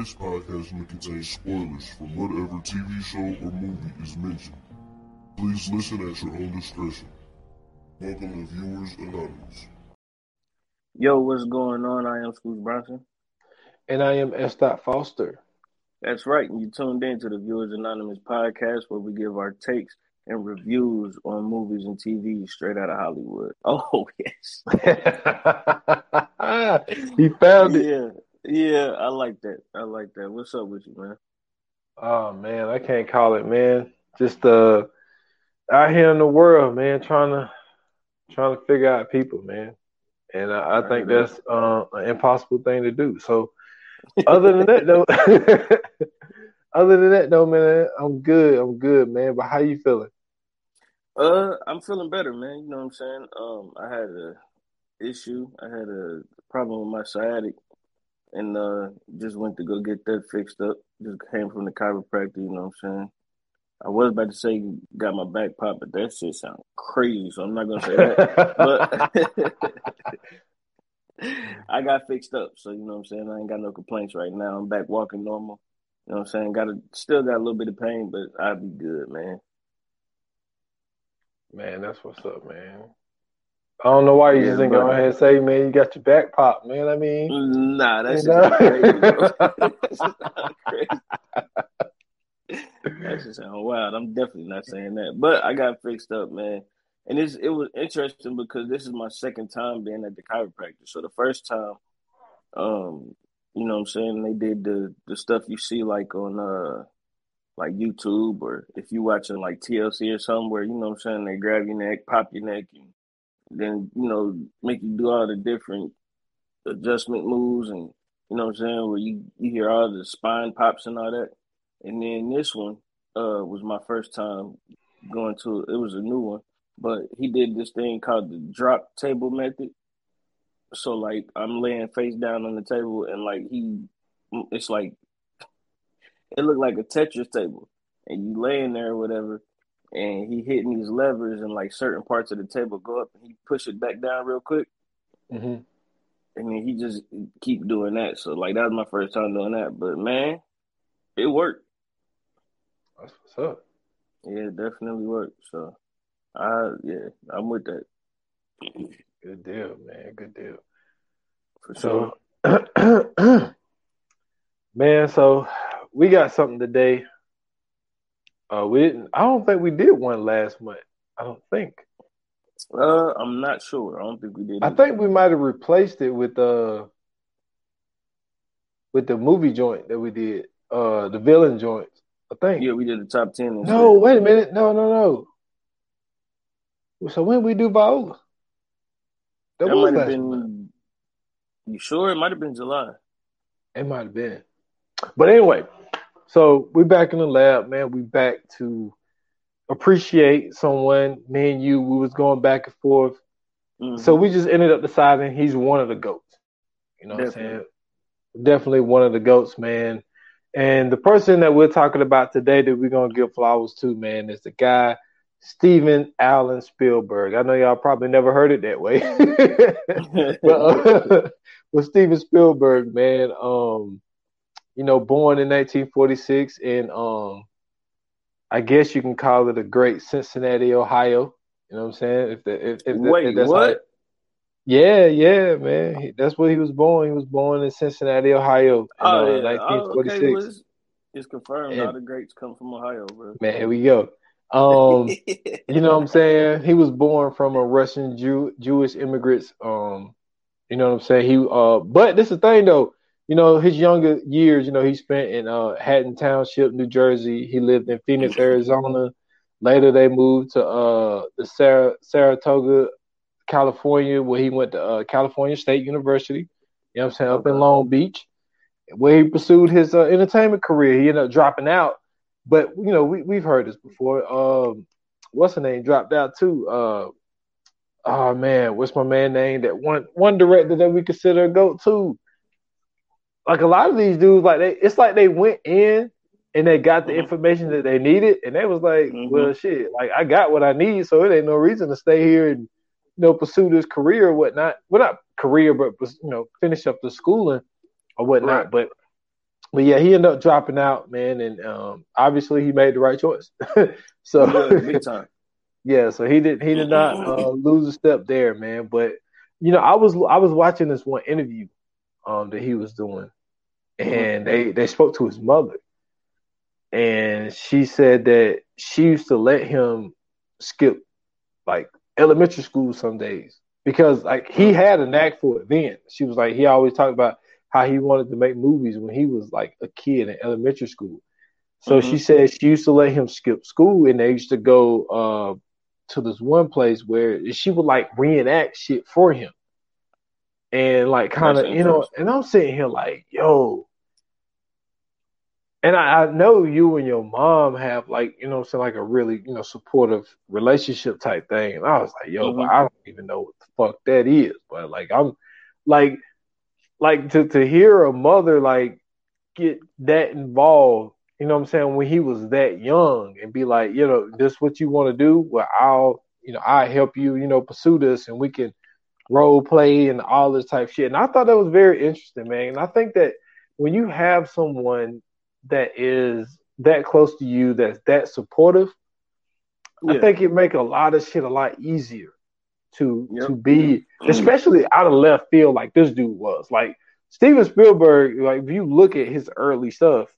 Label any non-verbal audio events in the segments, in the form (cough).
This podcast may contain spoilers from whatever TV show or movie is mentioned. Please listen at your own discretion. Welcome to Viewers Anonymous. Yo, what's going on? I am Scoots Bronson. And I am S. Foster. That's right. And you tuned in to the Viewers Anonymous podcast where we give our takes and reviews on movies and TV straight out of Hollywood. (laughs) Oh, yes. (laughs) he found it. Yeah. Yeah, I like that. I like that. What's up with you, man? Oh man, I can't call it, man. Just uh out here in the world, man, trying to trying to figure out people, man. And I, I think that's uh, an impossible thing to do. So other than that though (laughs) other than that though, man, I'm good. I'm good, man. But how you feeling? Uh, I'm feeling better, man. You know what I'm saying? Um, I had a issue. I had a problem with my sciatic and uh, just went to go get that fixed up. Just came from the chiropractor, you know what I'm saying? I was about to say got my back popped, but that shit sounds crazy, so I'm not gonna say that. but (laughs) I got fixed up, so you know what I'm saying. I ain't got no complaints right now. I'm back walking normal. You know what I'm saying? Got a, still got a little bit of pain, but I'll be good, man. Man, that's what's up, man. I don't know why you yeah, just didn't go ahead and say, man, you got your back pop, man. I mean, nah, that's just crazy. (laughs) that's (laughs) just sound wild. I'm definitely not saying that, but I got fixed up, man. And it's, it was interesting because this is my second time being at the chiropractor. So the first time, um, you know what I'm saying, they did the the stuff you see like on uh like YouTube or if you watching like TLC or something where you know what I'm saying, they grab your neck, pop your neck and then you know make you do all the different adjustment moves and you know what I'm saying where you you hear all the spine pops and all that. And then this one uh was my first time going to it was a new one, but he did this thing called the drop table method. So like I'm laying face down on the table and like he it's like it looked like a Tetris table. And you laying there or whatever, and he hitting these levers and like certain parts of the table go up and he push it back down real quick. Mm-hmm. And then he just keep doing that. So like that was my first time doing that. But man, it worked. That's what's up. Yeah, it definitely worked. So I yeah, I'm with that. Good deal, man. Good deal. For sure. So, (clears throat) man, so we got something today uh, we didn't. I don't think we did one last month. I don't think. Uh, I'm not sure. I don't think we did. I think we might have replaced it with uh with the movie joint that we did. Uh, the villain joints. I think. Yeah, we did the top ten. No, wait a minute. No, no, no. So when we do Viola? That, that might have been. Month. You sure? It might have been July. It might have been. But anyway, so we're back in the lab, man. We back to appreciate someone. Me and you, we was going back and forth. Mm-hmm. So we just ended up deciding he's one of the goats. You know Definitely. what I'm saying? Definitely one of the goats, man. And the person that we're talking about today that we're gonna give flowers to, man, is the guy Steven Allen Spielberg. I know y'all probably never heard it that way, (laughs) (laughs) but, uh, (laughs) but Steven Spielberg, man, um, you know, born in 1946 in um, I guess you can call it a great Cincinnati, Ohio. You know what I'm saying? If, the, if, if, Wait, if that's what? yeah, yeah, man. That's where he was born. He was born in Cincinnati, Ohio, in oh, uh, yeah. 1946. Oh, okay. well, it's, it's, confirmed. And, all the greats come from Ohio, bro. Man, here we go. Um, you know what I'm saying? He was born from a Russian Jew Jewish immigrants. Um, you know what I'm saying? He uh, but this is the thing though you know, his younger years, you know, he spent in uh, Haddon Township, New Jersey. He lived in Phoenix, Arizona. Later, they moved to uh, the Sar- Saratoga, California, where he went to uh, California State University. You know what I'm saying? Up in Long Beach, where he pursued his uh, entertainment career. He ended up dropping out. But, you know, we, we've heard this before. Um, what's the name? Dropped out too. Uh, oh, man, what's my man name? That one one director that we consider a GOAT too like a lot of these dudes, like they, it's like they went in and they got the mm-hmm. information that they needed, and they was like, mm-hmm. well, shit, like I got what I need, so it ain't no reason to stay here and you know pursue this career or whatnot. Well, not career, but you know, finish up the schooling or whatnot. Right. But but yeah, he ended up dropping out, man, and um, obviously he made the right choice. (laughs) so Yeah, (laughs) yeah, so he did he did not uh, lose a step there, man. But you know, I was I was watching this one interview um that he was doing, and they they spoke to his mother, and she said that she used to let him skip like elementary school some days because like he had a knack for it then. She was like he always talked about how he wanted to make movies when he was like a kid in elementary school. So Mhm. she said she used to let him skip school and they used to go uh to this one place where she would like reenact shit for him. And like kind of, you know, and I'm sitting here like, yo. And I, I know you and your mom have like, you know, I'm saying like a really, you know, supportive relationship type thing. And I was like, yo, but Mhm. I don't even know what the fuck that is. But like I'm like like to to hear a mother like get that involved, you know what I'm saying, when he was that young and be like, you know, this what you want to do? Well, I'll, you know, I help you, you know, pursue this and we can role play and all this type shit. And I thought that was very interesting, man. And I think that when you have someone that is that close to you, that's that supportive, I think it make a lot of shit a lot easier to Yep. to be, especially out of left field like this dude was. Like Steven Spielberg, like if you look at his early stuff,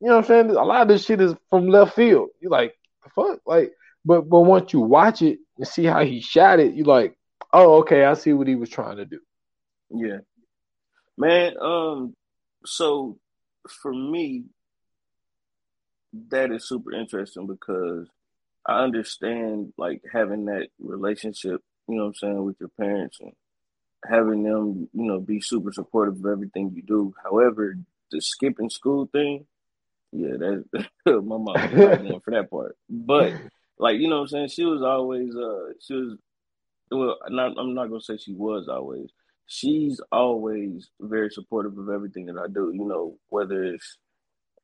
you know what I'm saying? A lot of this shit is from left field. You're like, the fuck? Like, but but once you watch it and see how he shot it, you're like, oh, okay, I see what he was trying to do. Yeah. Man, um, so for me, that is super interesting because I understand like having that relationship, you know what I'm saying, with your parents and having them, you know, be super supportive of everything you do. However, the skipping school thing, yeah, that (laughs) my mom was for that part. But like, you know what I'm saying, she was always uh she was well, not I'm not gonna say she was always. She's always very supportive of everything that I do, you know, whether it's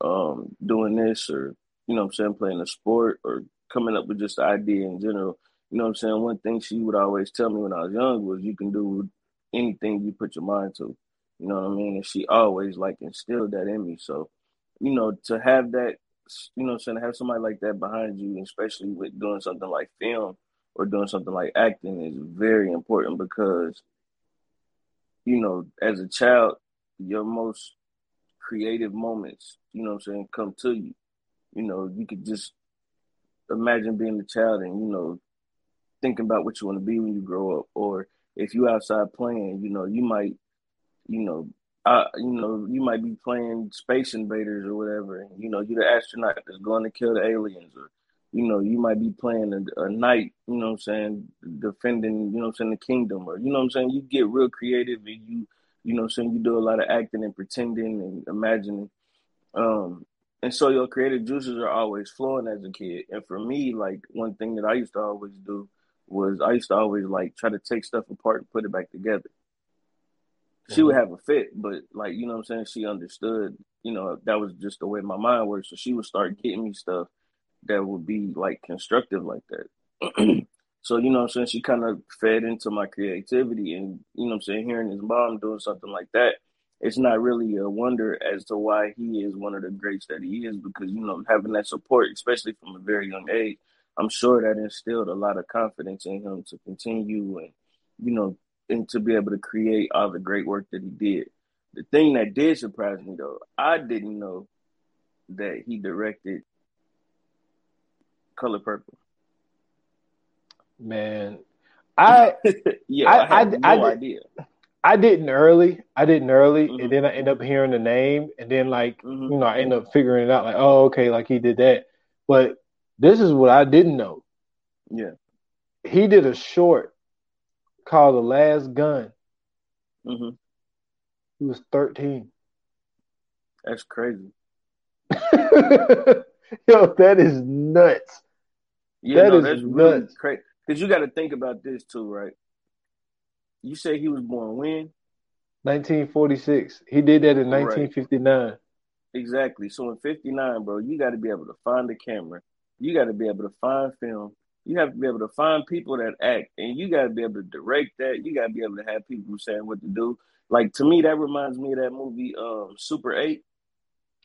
um doing this or you know I'm saying, playing a sport or coming up with just the idea in general. You know what I'm saying? One thing she would always tell me when I was young was you can do anything you put your mind to. You know what I mean? And she always like instilled that in me. So, you know, to have that you know I'm saying, to have somebody like that behind you, especially with doing something like film or doing something like acting is very important because you know, as a child, your most creative moments, you know I'm saying, come to you. You know, you could just imagine being a child and, you know, thinking about what you want to be when you grow up. Or if you outside playing, you know, you might, you know, uh, you know, you might be playing Space Invaders or whatever, you know, you're the astronaut that's going to kill the aliens, or you know, you might be playing a, a knight, you know what I'm saying, defending, you know what I'm saying, the kingdom, or you know what I'm saying, you get real creative and you, you know what I'm saying, you do a lot of acting and pretending and imagining. Um, and so your creative juices are always flowing as a kid. And for me, like one thing that I used to always do was I used to always like try to take stuff apart and put it back together. She would have a fit, but like you know what I'm saying, she understood, you know, that was just the way my mind works. So she would start getting me stuff that would be like constructive like that. (clears throat) so, you know I'm saying, she kind of fed into my creativity and you know I'm saying, hearing his mom doing something like that, it's not really a wonder as to why he is one of the greats that he is because you know having that support, especially from a very young age, I'm sure that instilled a lot of confidence in him to continue and you know and to be able to create all the great work that he did. The thing that did surprise me though, I didn't know that he directed Color Purple. Man, I (laughs) yeah, I- I, had I- I no did- idea. I didn't early. I didn't early, Mhm. and then I end up hearing the name, and then like Mhm. you know, I end up figuring it out. Like, oh, okay, like he did that. But this is what I didn't know. Yeah. He did a short called "The Last Gun." hmm He was thirteen. That's crazy. (laughs) Yo, that is nuts. Yeah, That no, that's really nuts. crazy. Because you got to think about this too, right? You say he was born when? 1946. He did that in Right. 1959. Exactly. So in 59, bro, you got to be able to find a camera. You got to be able to find film. You have to be able to find people that act, and you got to be able to direct that. You got to be able to have people saying what to do. Like to me, that reminds me of that movie, um, Super Eight.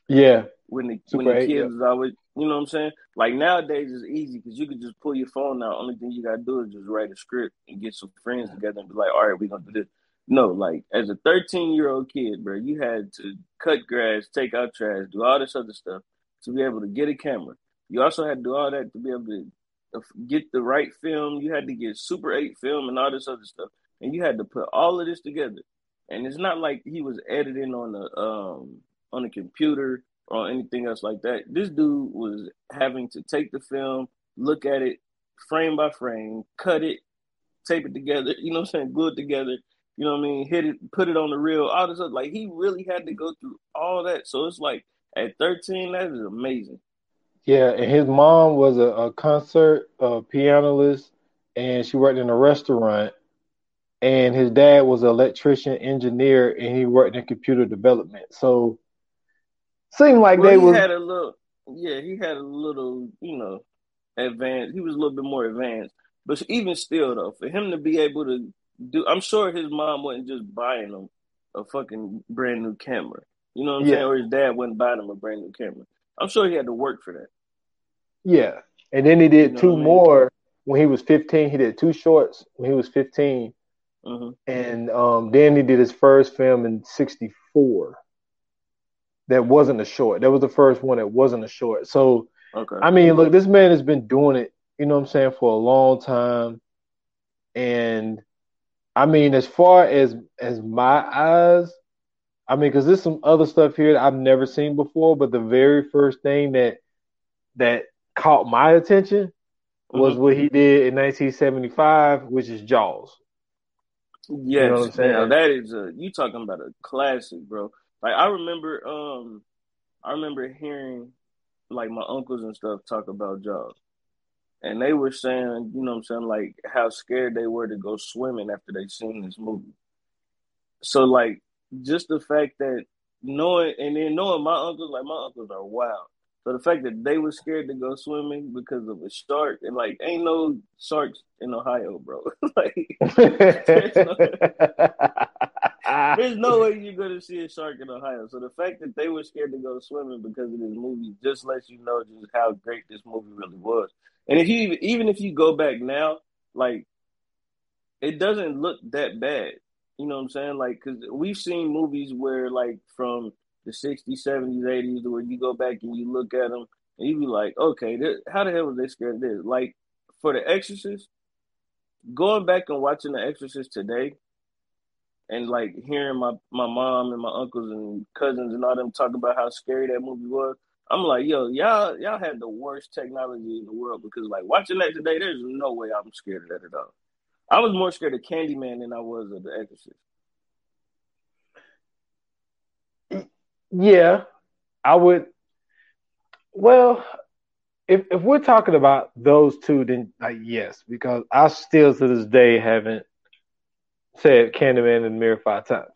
Yeah. When the Super when the 8, kids yeah. was always, you know what I'm saying? Like nowadays it's easy because you can just pull your phone out. Only thing you gotta do is just write a script and get some friends together and be like, all right, we're gonna do this. No, like as a 13 year old kid, bro, you had to cut grass, take out trash, do all this other stuff to be able to get a camera. You also had to do all that to be able to uh, get the right film. You had to get Super 8 film and all this other stuff, and you had to put all of this together. And it's not like he was editing on the um on a computer or anything else like that. This dude was having to take the film, look at it frame by frame, cut it, tape it together, you know what I'm saying, glue it together, you know what I mean, hit it, put it on the reel, all this other like he really had to go through all that. So it's like at 13, that is amazing. Yeah, and his mom was a, a concert uh, pianist, and she worked in a restaurant. And his dad was an electrician engineer, and he worked in computer development. So, seemed like Well, they he was had a little, yeah, he had a little, you know, advanced. He was a little bit more advanced, but even still, though, for him to be able to do, I'm sure his mom wasn't just buying him a fucking brand new camera. You know what I'm Yeah. saying? Or his dad wasn't buying him a brand new camera. I'm sure he had to work for that. yeah. And then he did You know two I mean? more when he was 15. He did two shorts when he was 15, hmm and um, then he did his first film in '64. That wasn't a short. That was the first one that wasn't a short. So Okay. I mean, look, this man has been doing it, you know what I'm saying, for a long time. And I mean, as far as as my eyes, I mean, because there's some other stuff here that I've never seen before, but the very first thing that that caught my attention was Mhm. what he did in 1975, which is Jaws. Yes, know what I'm saying? now that is a you talking about a classic, bro. Like I remember, um, I remember hearing like my uncles and stuff talk about Jaws, and they were saying, you know, what I'm saying like how scared they were to go swimming after they seen this movie. So like just the fact that knowing and then knowing my uncles, like my uncles are wild. So the fact that they were scared to go swimming because of a shark and like ain't no sharks in Ohio, bro. (laughs) like (laughs) Ah. There's no way you're gonna see a shark in Ohio. So the fact that they were scared to go swimming because of this movie just lets you know just how great this movie really was. And if you even if you go back now, like it doesn't look that bad. You know what I'm saying? Like, cause we've seen movies where like from the 60s, 70s, 80s, where you go back and you look at them and you be like, okay, this, how the hell was they scared of this? Like for The Exorcist, going back and watching The Exorcist today, and like hearing my my mom and my uncles and cousins and all them talk about how scary that movie was, I'm like, yo, y'all y'all had the worst technology in the world because like watching that today, there's no way I'm scared of that at all. I was more scared of Candyman than I was of The Exorcist. yeah, I would. Well, if if we're talking about those two, then like yes, because I still to this day haven't said Candyman in the mirror five times,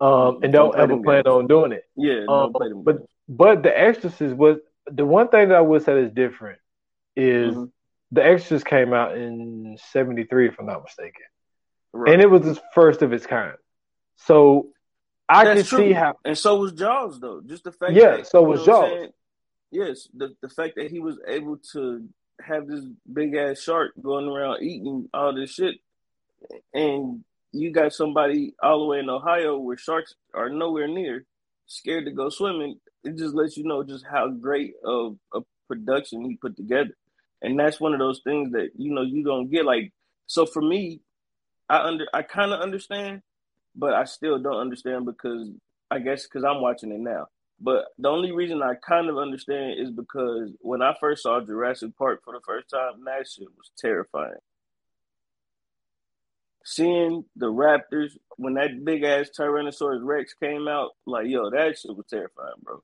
um, and Don't don't ever plan games. on doing it. Yeah, Um, don't play them. but games. but The Exorcist was the one thing that I would say is different is Mhm. The Exorcist came out in '73, if I'm not mistaken, Right. and it was the first of its kind. So I That's can true. see how. And so was Jaws, though. Just the fact Yeah, that so you was know Jaws. Yes, the the fact that he was able to have this big ass shark going around eating all this shit, and you got somebody all the way in Ohio where sharks are nowhere near, scared to go swimming. It just lets you know just how great of a production he put together, and that's one of those things that you know you don't get. Like, so for me, I under I kind of understand, but I still don't understand because I guess because I'm watching it now. But the only reason I kind of understand is because when I first saw Jurassic Park for the first time, that shit was terrifying. Seeing the raptors when that big ass Tyrannosaurus Rex came out, like yo, that shit was terrifying, bro.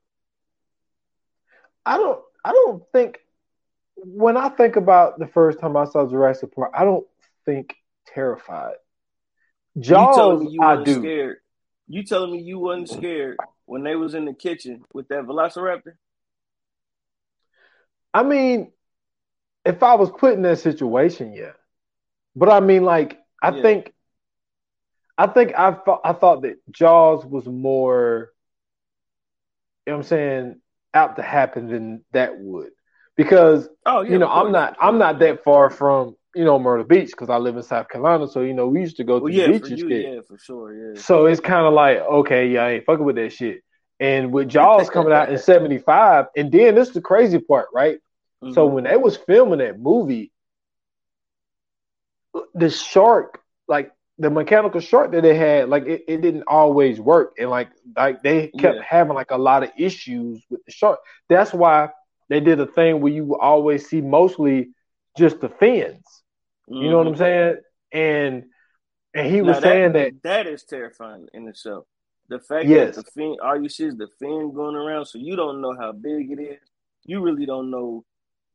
I don't. I don't think when I think about the first time I saw Jurassic Park, I don't think terrified. you telling Jaws, me you I do. scared? You telling me you wasn't scared when they was in the kitchen with that Velociraptor? I mean, if I was put in that situation, yeah. But I mean, like, I Yeah. think, I think I thought I thought that Jaws was more. You know what I'm saying out to happen than that would, because Oh yeah, you know I'm not I'm not that far from you know Myrtle Beach because I live in South Carolina, so you know we used to go to Well, the yeah, beach for and shit. yeah, for sure, yeah. So it's kind of like, okay, yeah, I ain't fucking with that shit. And with Jaws coming out in (laughs) '75, and then this is the crazy part, right? So Mhm. when they was filming that movie, the shark, like the mechanical shark that they had, like it, it didn't always work, and like like they kept Yeah. having like a lot of issues with the shark. That's why they did a thing where you always see mostly just the fins. You know what I'm Mhm. saying? And and he Now was saying that that is terrifying in itself. The fact Yes. that the fin, all you see is the fin going around, so you don't know how big it is. You really don't know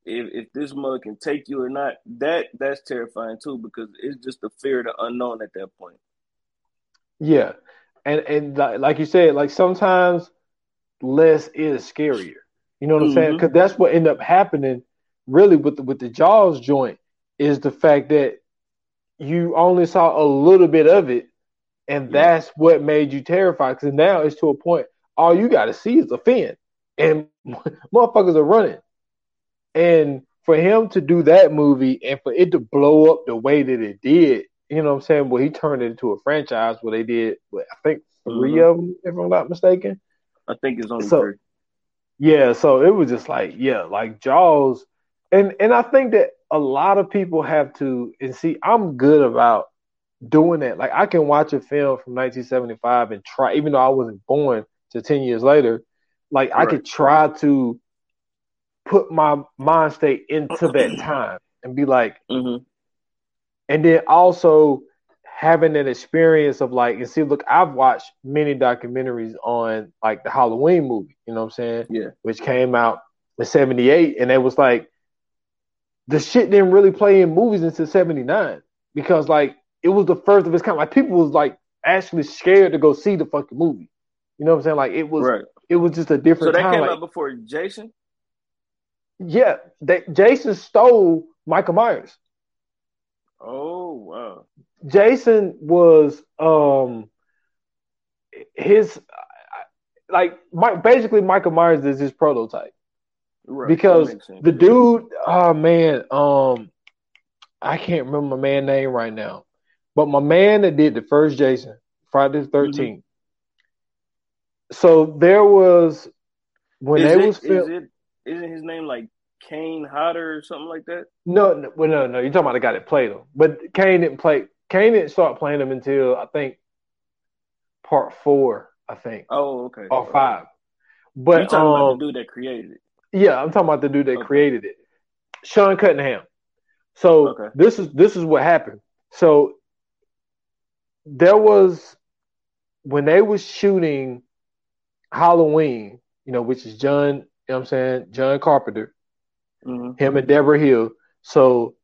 if if this mug can take you or not. That that's terrifying too because it's just the fear of the unknown at that point. Yeah, and and li- like you said, like sometimes less is scarier. You know what I'm saying? Mm-hmm. Because that's what ended up happening, really, with the, with the Jaws joint, is the fact that you only saw a little bit of it, and Yeah. that's what made you terrified. Because now it's to a point, all you got to see is a fin, and (laughs) motherfuckers are running. And for him to do that movie and for it to blow up the way that it did, you know what I'm saying? Well, he turned it into a franchise where they did, what, I think, 3 Mhm. of them, if I'm not mistaken. I think it's only So- three. Yeah, so it was just like, yeah, like Jaws, and and I think that a lot of people have to, and see, I'm good about doing that. Like I can watch a film from 1975 and try, even though I wasn't born to 10 years later, like I could try to put my mind state into that (clears throat) time and be like, hmm and then also having an experience of like and see look i've watched many documentaries on like the halloween movie you know what i'm saying Yeah. which came out in 78 and it was like the shit didn't really play in movies until 79 because like it was the first of its kind like people was like actually scared to go see the fucking movie you know what i'm saying like it was Right. it was just a different. So that time came like, out before Jason. Yeah they, jason stole michael myers Oh wow. Jason was um his like Mike basically Michael Myers is his prototype Right. because That makes sense. the dude oh man um I can't remember my man name right now but my man that did the first Jason Friday the 13th Mm-hmm. so there was when is they it, was is film- it isn't his name like Kane Hodder or something like that? no no well, no no you're talking about the guy that played him but Kane didn't play Kane didn't start playing him until I think part four I think Oh, okay. or five. You But talking about um, the dude that created it? yeah, I'm talking about the dude that Okay. created it, Sean Cunningham. So Okay. this is this is what happened. So there was when they was shooting Halloween, you know, which is John, you know what I'm saying, John Carpenter, hmm him and Debra Hill. So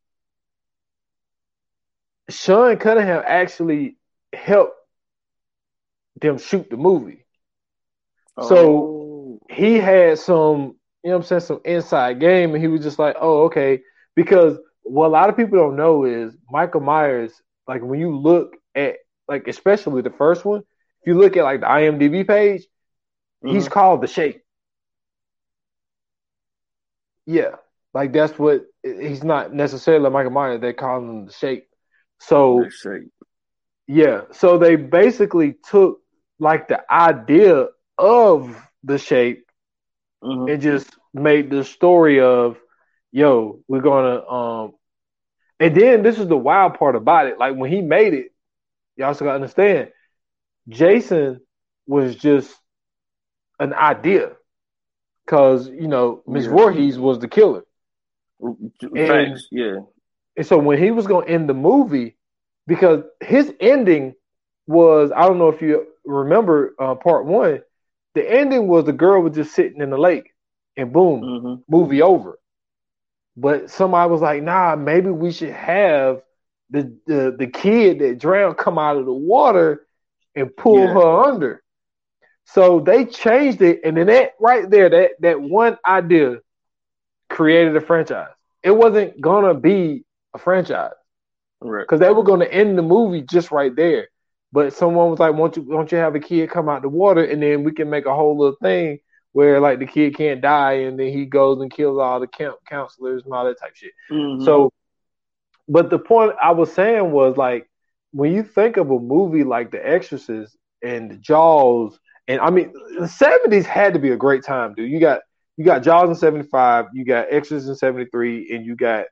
Sean Cunningham actually helped them shoot the movie. So- Oh. he had some, you know what I'm saying, some inside game, and he was just like, oh, okay. Because what a lot of people don't know is Michael Myers, like when you look at, like, especially the first one, if you look at like the IMDb page, he's Mhm. called the Shape. Yeah. Like that's what he's not necessarily Michael Myers, they call him the Shape. So straight. yeah, so they basically took like the idea of the shape Mhm. and just made the story of, yo, we're gonna um and then this is the wild part about it. Like when he made it, you also gotta understand, Jason was just an idea. Cause, you know, Miss Yeah. Voorhees was the killer. Facts. Yeah. And so when he was going to end the movie, because his ending was, I don't know if you remember uh, part one, the ending was the girl was just sitting in the lake and boom, hmm movie over. But somebody was like, nah, maybe we should have the, the, the kid that drowned come out of the water and pull Yeah. her under. So they changed it, and then that right there, that that one idea created a franchise. It wasn't gonna be a franchise Right. because they were gonna end the movie just right there. But someone was like, "Won't you, won't you have a kid come out the water, and then we can make a whole little thing where like the kid can't die and then he goes and kills all the camp counselors and all that type shit. Mhm. So, but the point I was saying was like when you think of a movie like The Exorcist and Jaws, and I mean the seventies had to be a great time, dude. You got you got Jaws in seventy five, you got Exorcist in seventy three, and you got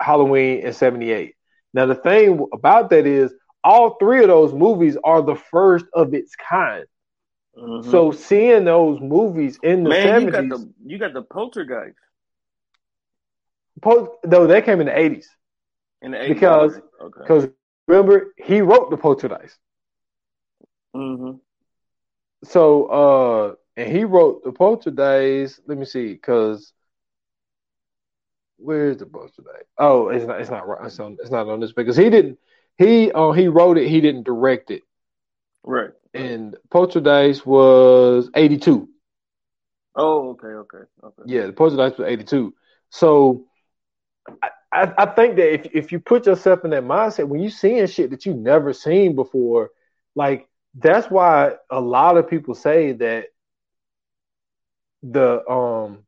Halloween in seventy eight. Now the thing about that is all three of those movies are the first of its kind. Mhm. So seeing those movies in the man, you seventies, you got the Poltergeist though they came in the eighties. in the 80s. Because- okay. Because remember, he wrote the Poltergeist. hmm So, uh, and he wrote the Poltergeist. Let me see, because where's the Poltergeist? Oh, it's not. It's not right. It's, on, it's not on this because he didn't. He uh, he wrote it. He didn't direct it. Right. And Poltergeist was eighty two. Oh, okay, okay, okay. Yeah, the Poltergeist was eighty two. So. I, I, I think that if if you put yourself in that mindset when you seeing shit that you've never seen before, like that's why a lot of people say that the um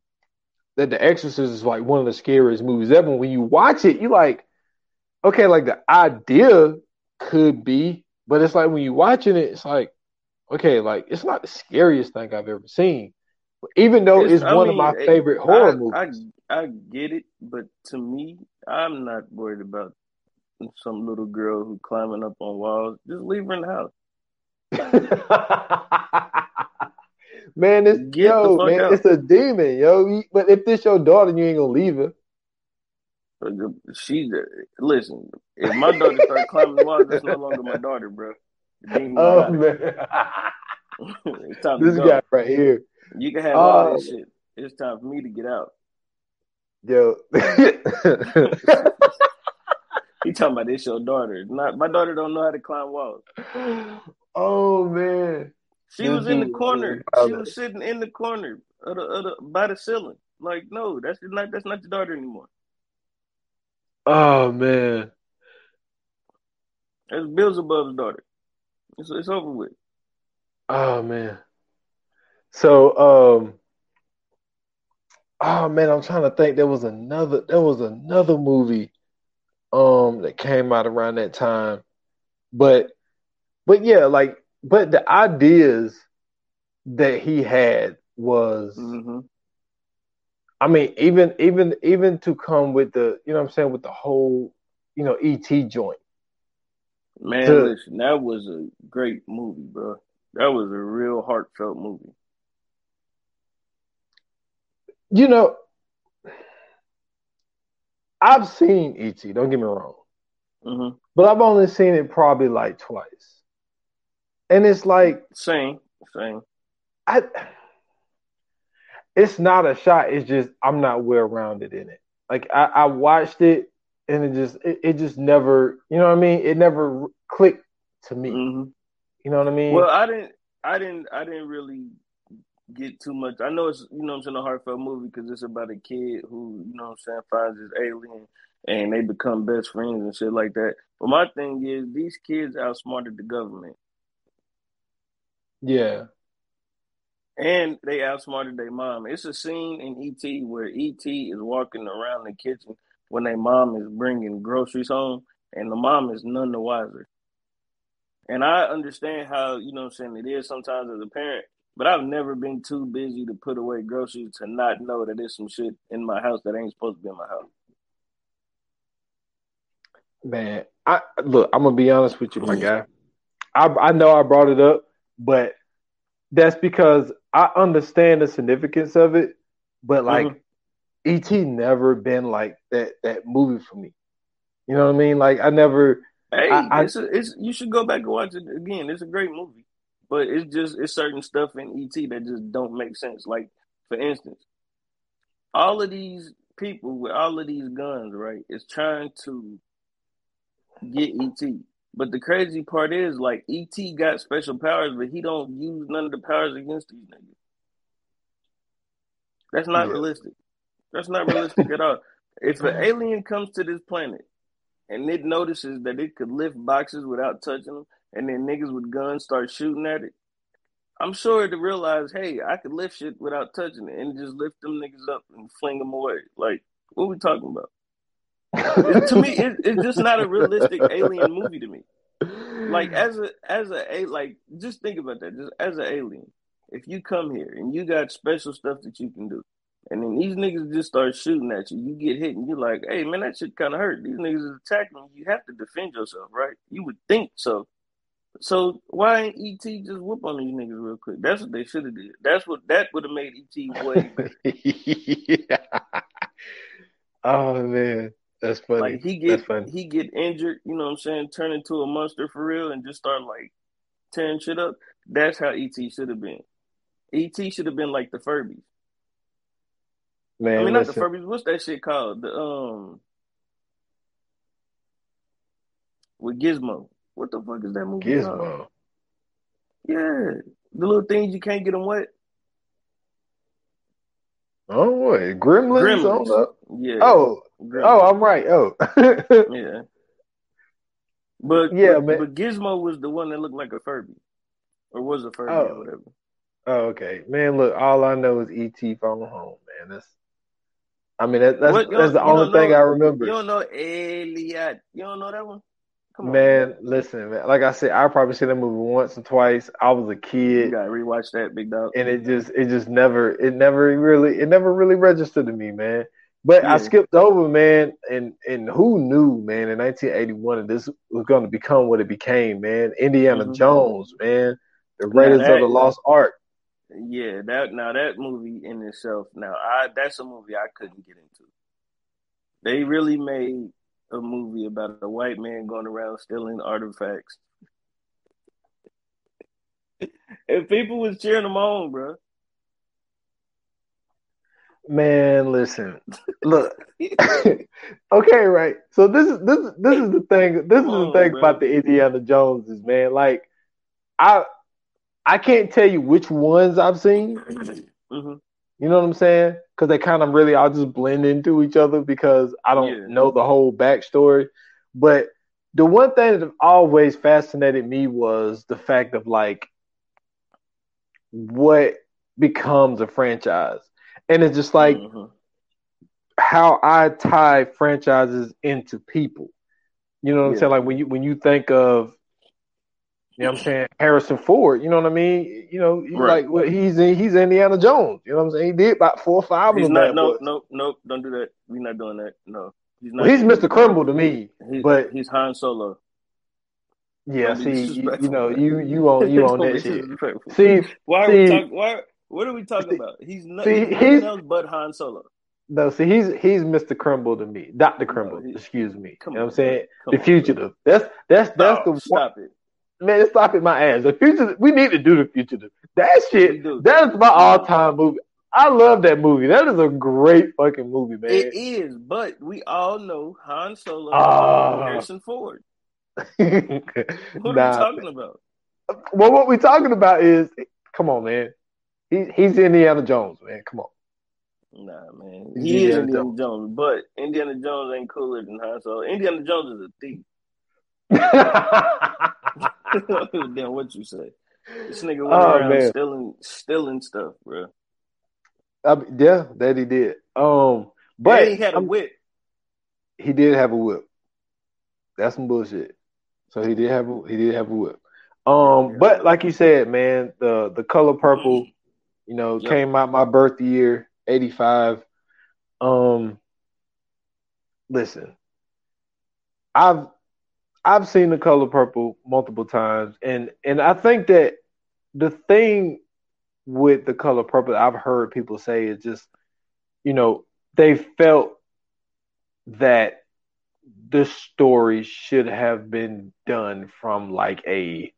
that the Exorcist is like one of the scariest movies ever. When you watch it, you like, okay, like the idea could be, but it's like when you're watching it, it's like, okay, like it's not the scariest thing I've ever seen. Even though it's, I one mean, of my it- favorite horror I, movies. I I get it, but to me, I'm not worried about some little girl who climbing up on walls. Just leave her in the house. (laughs) man, it's Get yo, man, out. it's a demon, yo. But if this your daughter, you ain't gonna leave her. She listen. If my daughter start climbing walls, that's no longer my daughter, bro. Oh man, (laughs) this guy right here, You can have all this Oh. shit. It's time for me to get out. yo. (laughs) He talking about this your daughter. Not my daughter don't know how to climb walls. Oh man, She was in the corner. She was sitting in the corner of the, of the, by the ceiling. Like, no, that's not that's not your daughter anymore. oh man. That's Beelzebub's daughter. It's, it's over with. Oh man. So um oh man, I'm trying to think there was another there was another movie um that came out around that time. But but yeah, like but the ideas that he had was hmm I mean even even even to come with the you know what I'm saying with the whole you know ET joint. Man, To- listen, that was a great movie, bro. That was a real heartfelt movie. You know I've seen ET, don't get me wrong. hmm but I've only seen it probably like twice. And it's like Same, same. I it's not a shot, it's just I'm not well rounded in it. Like I, I watched it and it just it, it just never you know what I mean? It never clicked to me. hmm You know what I mean? Well, I didn't, I didn't, I didn't really get too much. I know it's, you know, what I'm saying a heartfelt movie because it's about a kid who, you know, what I'm saying finds this alien and they become best friends and shit like that. But my thing is, these kids outsmarted the government yeah. and they outsmarted their mom. It's a scene in ET where ET is walking around the kitchen when their mom is bringing groceries home, and the mom is none the wiser. And I understand how, you know what I'm saying, it is sometimes as a parent, but I've never been too busy to put away groceries to not know that there's some shit in my house that ain't supposed to be in my house. Man, I look, I'm gonna be honest with you, my mm-hmm. guy. I I know I brought it up, but that's because I understand the significance of it. But like, mm-hmm. ET never been like that that movie for me. You know what I mean? Like I never. Hey, I- I- it's a, it's you should go back and watch it again. It's a great movie, but it's just it's certain stuff in ET that just don't make sense. Like for instance, all of these people with all of these guns, right, is trying to get ET. But the crazy part is, like, ET got special powers, but he don't use none of the powers against these niggas. That's not Yeah. realistic. That's not (laughs) realistic at all. If an alien comes to this planet and it notices that it could lift boxes without touching them, and then niggas with guns start shooting at it, I'm sure to realize, hey, I could lift shit without touching it and just lift them niggas up and fling them away. Like, what we talking about? To me, it, it's just not a realistic alien movie to me. Like as a as a like, just think about that. Just as an alien, if you come here and you got special stuff that you can do, and then these niggas just start shooting at you, you get hit, and you're like, hey man, that shit kind of hurt. These niggas is attacking you. You have to defend yourself, right? You would think so. So why ain't ET just whoop on these niggas real quick? That's what they should have did. That's what that would have made ET way. (laughs) yeah. Oh man, that's funny. Like he get he get injured, you know what I'm saying, turn into a monster for real, and just start like tearing shit up. That's how ET should have been. ET should have been like the Furbies. Man, I mean listen. not the Furbies. What's that shit called? The um with Gizmo. What the fuck is that movie? Gizmo. Called? Yeah, the little things you can't get them wet. Oh, what? Gremlins? Gremlins. Yeah. Oh, Oh, I'm right. Oh, (laughs) yeah. But yeah, but, but, Gizmo was the one that looked like a Furby, or was a Furby oh. or whatever. Oh, okay, man. Look, all I know is ET Phone Home, man. That's, I mean, that, that's that's the only thing know, I remember. You don't know Elliott? You don't know that one? Come man, on, listen, man. Like I said, I probably seen that movie once or twice. I was a kid. You gotta rewatch that, big dog. And it just, it just never, it never really, it never really registered to me, man. But yeah. I skipped over, man, and and who knew, man, in 1981 this was going to become what it became, man. Indiana mm-hmm. Jones, man, the Raiders that, of the Lost Ark. Yeah, that now that movie in itself, now I that's a movie I couldn't get into. They really made a movie about a white man going around stealing artifacts. (laughs) and people was cheering him on, bro. Man, listen. Look. (laughs) okay, right. So this is this this is the thing. This is the thing bro. about the Indiana Joneses, man. Like I I can't tell you which ones I've seen. Mm-hmm. You know what I'm saying? Because they kind of really all just blend into each other because I don't yeah. know the whole backstory. But the one thing that always fascinated me was the fact of like what becomes a franchise. And it's just like mm-hmm. how I tie franchises into people. You know what yeah. I'm saying? Like when you when you think of you know what I'm saying? Harrison Ford, you know what I mean? You know, he's right. like well, he's in, he's Indiana Jones. You know what I'm saying? He did about four or five he's of them. no, no, no, don't do that. We're not doing that. No. He's not. Well, he's Mr. Crumble to me. He's, but he's Han Solo. Yeah, see, you, you, know, you you (laughs) on you on that shit. See, why see, are we talking? Why? What are we talking about? He's, not, see, he's nothing else but Han Solo. No, see, he's he's Mr. Crumble to me, Doctor Crumble. No, excuse me. you know what I'm saying? The fugitive. That's that's that's the stop one. it. Man, stop it my ass. The future we need to do the fugitive. That shit that is my all time movie. I love that movie. That is a great fucking movie, man. It is, but we all know Han Solo uh, Harrison Ford. (laughs) what nah, are we talking about? Well, what we're talking about is, come on, man. He, he's Indiana Jones, man. Come on. Nah, man. He Indiana is Indiana Jones. Jones. but Indiana Jones ain't cooler than Han Solo. Indiana Jones is a thief. (laughs) Damn, what you say? This nigga went oh, around man. stealing, stealing stuff, bro. I yeah, that he did. Um, but and he had a whip. He did have a whip. That's some bullshit. So he did have a he did have a whip. Um, but like you said, man, the the color purple, you know, yep. came out my birth year, eighty five. Um, listen, I've I've seen the color purple multiple times, and and I think that the thing with the color purple I've heard people say is just, you know, they felt that the story should have been done from like a,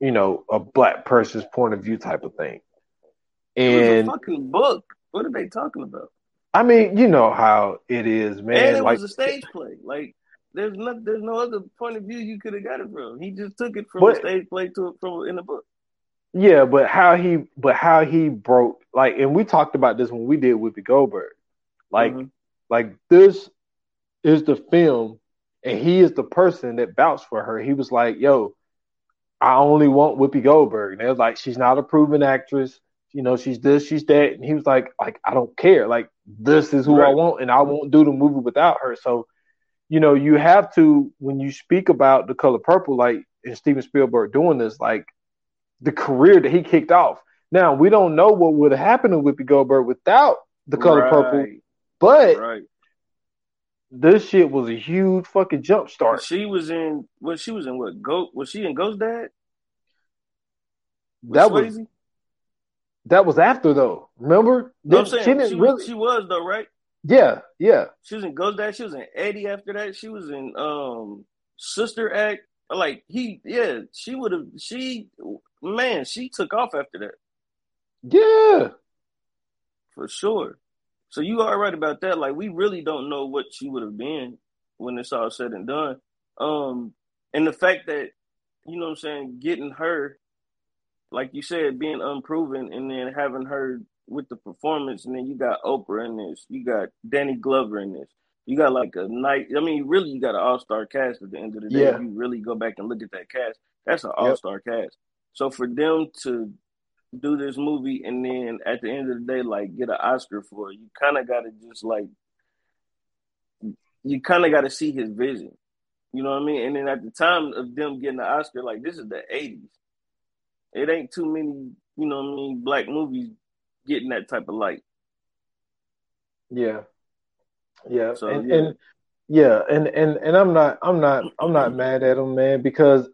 you know, a black person's point of view type of thing. And it was a fucking book. What are they talking about? I mean, you know how it is, man. And it like, was a stage play. Like there's no there's no other point of view you could have got it from. He just took it from but, a stage play to it from in the book. Yeah, but how he but how he broke like and we talked about this when we did Whoopi Goldberg. Like mm-hmm. like this is the film and he is the person that vouched for her. He was like, yo, I only want Whoopi Goldberg. And they was like, she's not a proven actress. You know, she's this, she's that. And he was like, like, I don't care. Like, this is who right. I want, and I won't do the movie without her. So, you know, you have to when you speak about the color purple, like and Steven Spielberg doing this, like the career that he kicked off. Now we don't know what would have happened to Whoopi Goldberg without the color right. purple, but right. this shit was a huge fucking jump start. She was in what? She was in what? Go was she in Ghost Dad? With that Swayze? was that was after though. Remember? No, I'm saying, she, didn't she, really... was, she was though, right? Yeah, yeah. She was in Ghost Dad. She was in Eddie after that. She was in um Sister Act. Like he, yeah, she would have. She, man, she took off after that. Yeah, for sure. So you are right about that. Like we really don't know what she would have been when it's all said and done. Um, and the fact that you know what I'm saying, getting her, like you said, being unproven, and then having her with the performance, and then you got Oprah in this, you got Danny Glover in this, you got like a night. I mean, really, you got an all star cast at the end of the day. Yeah. If you really go back and look at that cast, that's an all star yep. cast. So for them to do this movie and then at the end of the day, like get an Oscar for it, you kind of got to just like, you kind of got to see his vision. You know what I mean? And then at the time of them getting the Oscar, like this is the 80s. It ain't too many, you know what I mean, black movies getting that type of light. Yeah. Yeah. So, and, yeah. and yeah, and, and and I'm not I'm not I'm not (clears throat) mad at him, man, because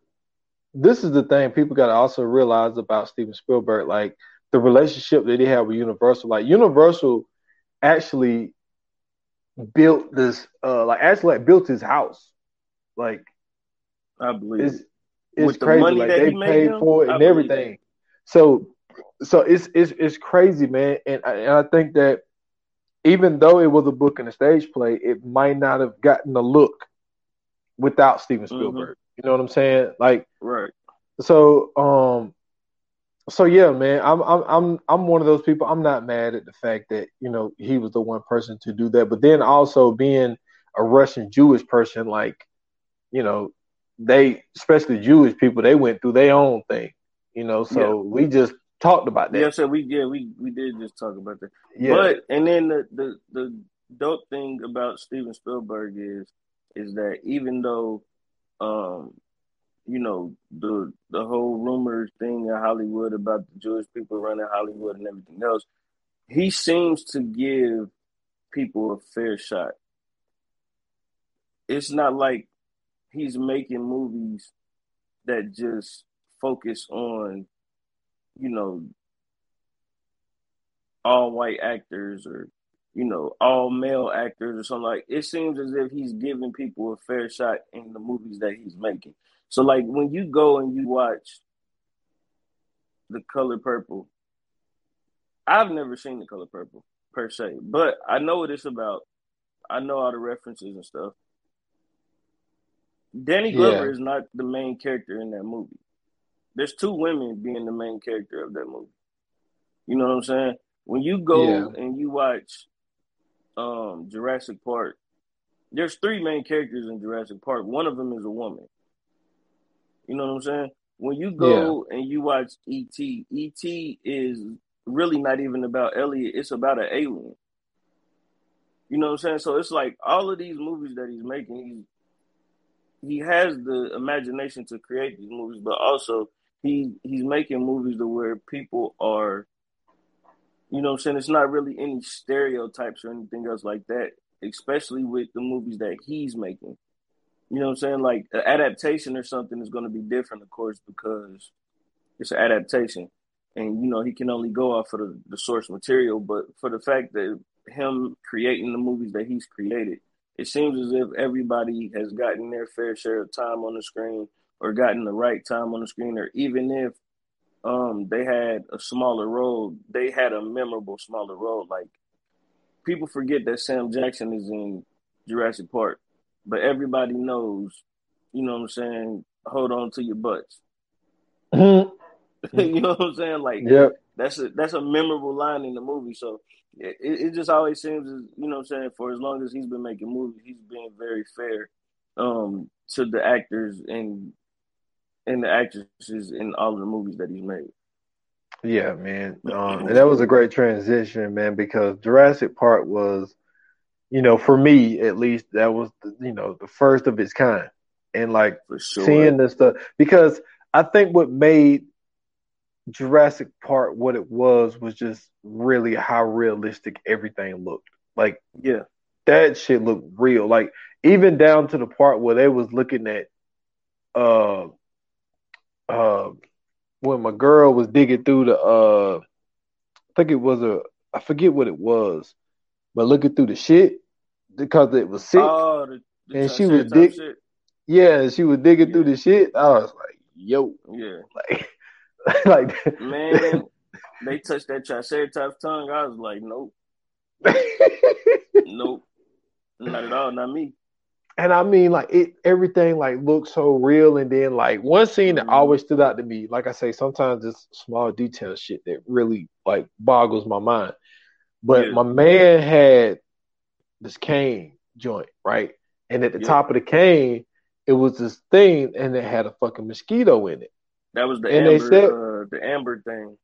this is the thing people gotta also realize about Steven Spielberg, like the relationship that he had with Universal. Like Universal actually built this uh like actually like built his house. Like I believe it's with crazy. like they paid for it and everything. It. So so it's it's it's crazy, man. And I, and I think that even though it was a book and a stage play, it might not have gotten the look without Steven mm-hmm. Spielberg. Mm-hmm. You know what I'm saying? Like right. So um so yeah, man, I'm I'm I'm I'm one of those people. I'm not mad at the fact that, you know, he was the one person to do that. But then also being a Russian Jewish person, like, you know, they especially Jewish people, they went through their own thing. You know, so yeah. we just talked about that. Yeah, so we yeah we we did just talk about that. Yeah. But and then the the the dope thing about Steven Spielberg is is that even though um you know the the whole rumors thing in Hollywood about the Jewish people running Hollywood and everything else, he seems to give people a fair shot. It's not like he's making movies that just focus on you know, all white actors or, you know, all male actors or something like it seems as if he's giving people a fair shot in the movies that he's making. So like when you go and you watch the color purple, I've never seen the color purple per se, but I know what it's about. I know all the references and stuff. Danny Glover yeah. is not the main character in that movie there's two women being the main character of that movie. You know what I'm saying? When you go yeah. and you watch um, Jurassic Park, there's three main characters in Jurassic Park. One of them is a woman. You know what I'm saying? When you go yeah. and you watch E.T., E.T. is really not even about Elliott. It's about an alien. You know what I'm saying? So it's like all of these movies that he's making, he has the imagination to create these movies, but also he he's making movies to where people are you know I'm saying? It's not really any stereotypes or anything else like that especially with the movies that he's making. You know what I'm saying? Like an adaptation or something is going to be different of course because it's an adaptation. And you know he can only go off of the, the source material but for the fact that him creating the movies that he's created it seems as if everybody has gotten their fair share of time on the screen or gotten the right time on the screen, or even if um, they had a smaller role, they had a memorable smaller role. Like people forget that Sam Jackson is in Jurassic Park, but everybody knows, you know what I'm saying? Hold on to your butts. (laughs) Mm-hmm. you know what I'm saying? Like, yeah, that's a that's a memorable line in the movie. So it, it just always seems, as, you know what I'm saying? For as long as he's been making movies, he's been very fair um, to the actors and and the actresses in all of the movies that he's made. Yeah, man. Um, and that was a great transition, man, because Jurassic Park was, you know, for me at least, that was the, you know the first of its kind, and like sure. seeing this stuff because I think what made Jurassic Park what it was was just really how realistic everything looked. Like, yeah, that shit looked real. Like even down to the part where they was looking at, uh, uh when my girl was digging through the uh I think it was a I forget what it was, but looking through the shit because it was sick. Oh, the, the and she was dig Yeah, she was digging yeah. through the shit. I was like, yo. Yeah. (laughs) Like (laughs) like Man, they touched that triceratops tongue. I was like, nope. (laughs) nope. Not at all, not me and I mean, like it, everything like looks so real. And then like one scene that mm-hmm. always stood out to me, like I say, sometimes it's small detail shit that really like boggles my mind. But yeah. my man had this cane joint, right? And at the yeah. top of the cane, it was this thing, and it had a fucking mosquito in it. That was the and amber, they said, uh, the amber thing.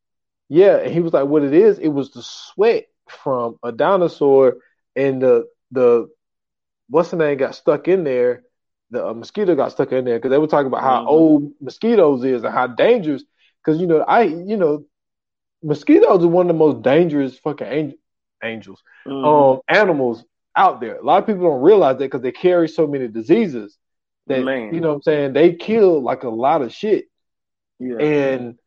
Yeah, and he was like, "What it is? It was the sweat from a dinosaur, and the the what's the name got stuck in there. The uh, mosquito got stuck in there because they were talking about how mm-hmm. old mosquitoes is and how dangerous. Because you know, I you know, mosquitoes are one of the most dangerous fucking angel, angels, mm-hmm. um, animals out there. A lot of people don't realize that because they carry so many diseases that Man. you know what I'm saying they kill like a lot of shit. Yeah. And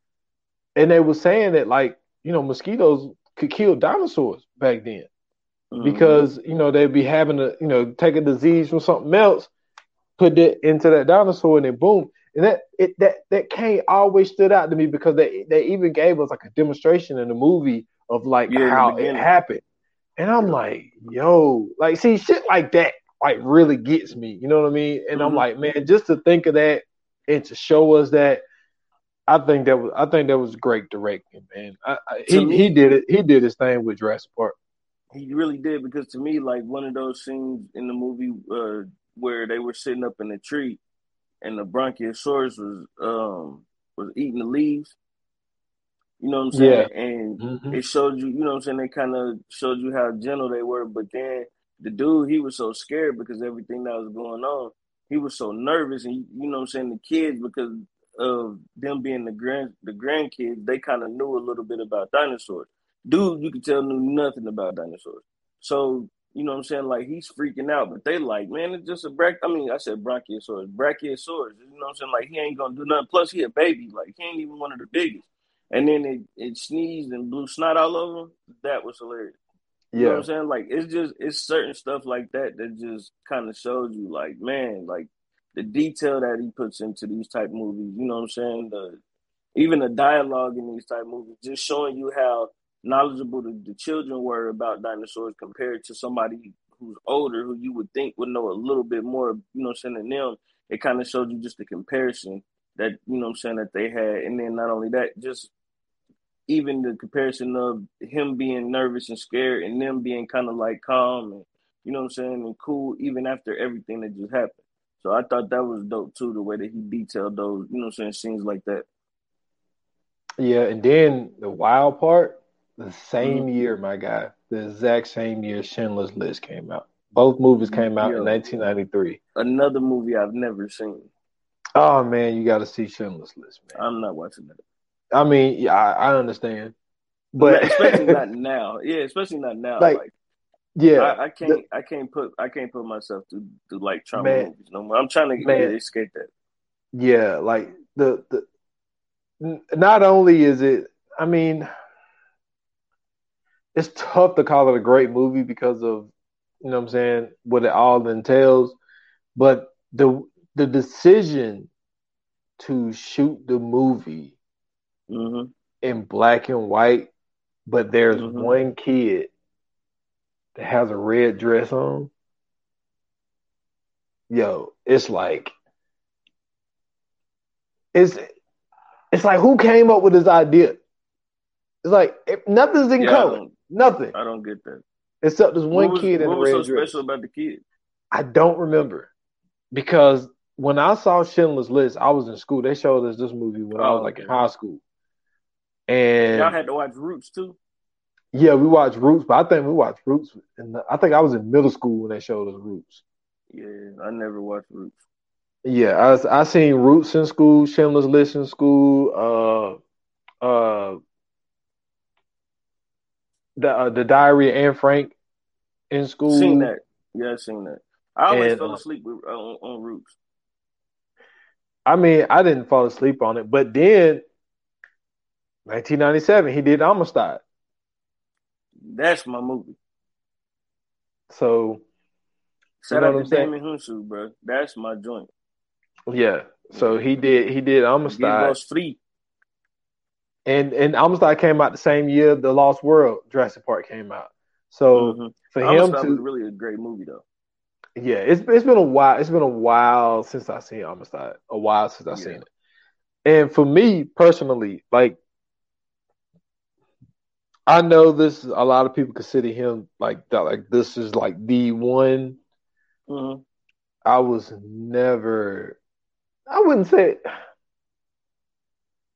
and they were saying that like you know mosquitoes could kill dinosaurs back then mm-hmm. because you know they'd be having to you know take a disease from something else, put it into that dinosaur, and then boom. And that it that that cane always stood out to me because they they even gave us like a demonstration in the movie of like yeah, how it happened. And I'm like, yo, like see shit like that like really gets me. You know what I mean? And mm-hmm. I'm like, man, just to think of that and to show us that I think that was I think that was great directing, man. I, I, he me, he did it. He did his thing with Jurassic Park. He really did because to me, like one of those scenes in the movie uh, where they were sitting up in a tree and the Bronchiosaurus was um was eating the leaves. You know what I'm saying? Yeah. And mm-hmm. it showed you, you know what I'm saying? They kind of showed you how gentle they were, but then the dude, he was so scared because everything that was going on. He was so nervous, and you know what I'm saying? The kids, because of them being the grand the grandkids, they kind of knew a little bit about dinosaurs dude, you could tell knew nothing about dinosaurs. So, you know what I'm saying? Like he's freaking out, but they like, man, it's just a brach. I mean, I said brachiosaurus, brachiosaurus. You know what I'm saying? Like he ain't gonna do nothing. Plus, he a baby. Like he ain't even one of the biggest. And then it, it sneezed and blew snot all over him. That was hilarious. You yeah. know what I'm saying? Like it's just it's certain stuff like that that just kind of shows you, like, man, like the detail that he puts into these type movies. You know what I'm saying? The even the dialogue in these type movies, just showing you how knowledgeable the, the children were about dinosaurs compared to somebody who's older who you would think would know a little bit more, you know, what I'm saying than them. It kind of showed you just the comparison that, you know what I'm saying, that they had. And then not only that, just even the comparison of him being nervous and scared and them being kind of like calm and, you know what I'm saying, and cool even after everything that just happened. So I thought that was dope too, the way that he detailed those, you know I'm saying, scenes like that. Yeah, and then the wild part the same mm-hmm. year, my guy, the exact same year Schindler's List came out. Both movies came out Yo, in 1993. Another movie I've never seen. Oh man, you got to see Schindler's List, man. I'm not watching that. I mean, yeah, I, I understand, but (laughs) especially not (laughs) now. Yeah, especially not now. Like, like yeah, I, I can't, the, I can't put, I can't put myself through, through like trauma man, movies no more. I'm trying to man, escape that. Yeah, like the the. Not only is it, I mean, it's tough to call it a great movie because of you know what I'm saying what it all entails, but the the decision to shoot the movie mm-hmm. in black and white, but there's mm-hmm. one kid that has a red dress on. Yo, it's like it's it's like who came up with this idea? It's like nothing's in yeah, color. Nothing. I don't get that. Except there's one was, kid in what the was red so dress. special about the kid? I don't remember because when I saw Schindler's List, I was in school. They showed us this movie when I oh, was Oh, like in high school. And Y'all had to watch Roots too. Yeah, we watched Roots, but I think we watched Roots. And I think I was in middle school when they showed us Roots. Yeah, I never watched Roots. Yeah, I I seen Roots in school, Schindler's List in school, uh, uh, the uh, the Diary of Anne Frank in school. Seen that? Yeah, I seen that. I always And, fell uh, asleep with, uh, on, on Roots. I mean, I didn't fall asleep on it, but then 1997, he did Amistad. That's my movie. So Shout know out to? Djimon Hounsou, bro. That's my joint. yeah, so he did he did Amistad, us free. and and Amistad came out the same year the Lost World Jurassic Park came out. So Mhm. for him to was really a great movie though. Yeah, it's it's been a while. It's been a while since I seen Amistad. A while since I Yeah. seen it. And for me personally, like I know this a lot of people consider him like that like this is like the one. hmm I was never I wouldn't say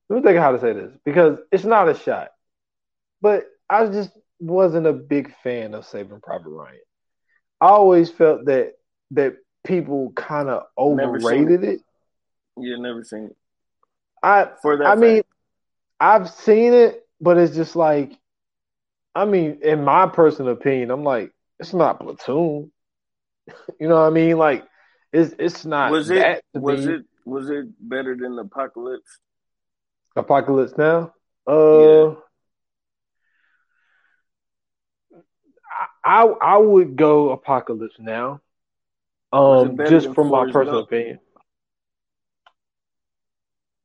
let me think of how to say this because it's not a shot. But I just wasn't a big fan of Saving Private Ryan. I always felt that that people kind of overrated it. Yeah, never seen it. I For that, I mean. I've seen it, but it's just like, I mean, in my personal opinion, I'm like, it's not Platoon. (laughs) you know what I mean? Like, it's it's not was it was me. it was it better than Apocalypse? Apocalypse Now? Uh, I I would go Apocalypse Now. Um, just from my personal Gump? opinion.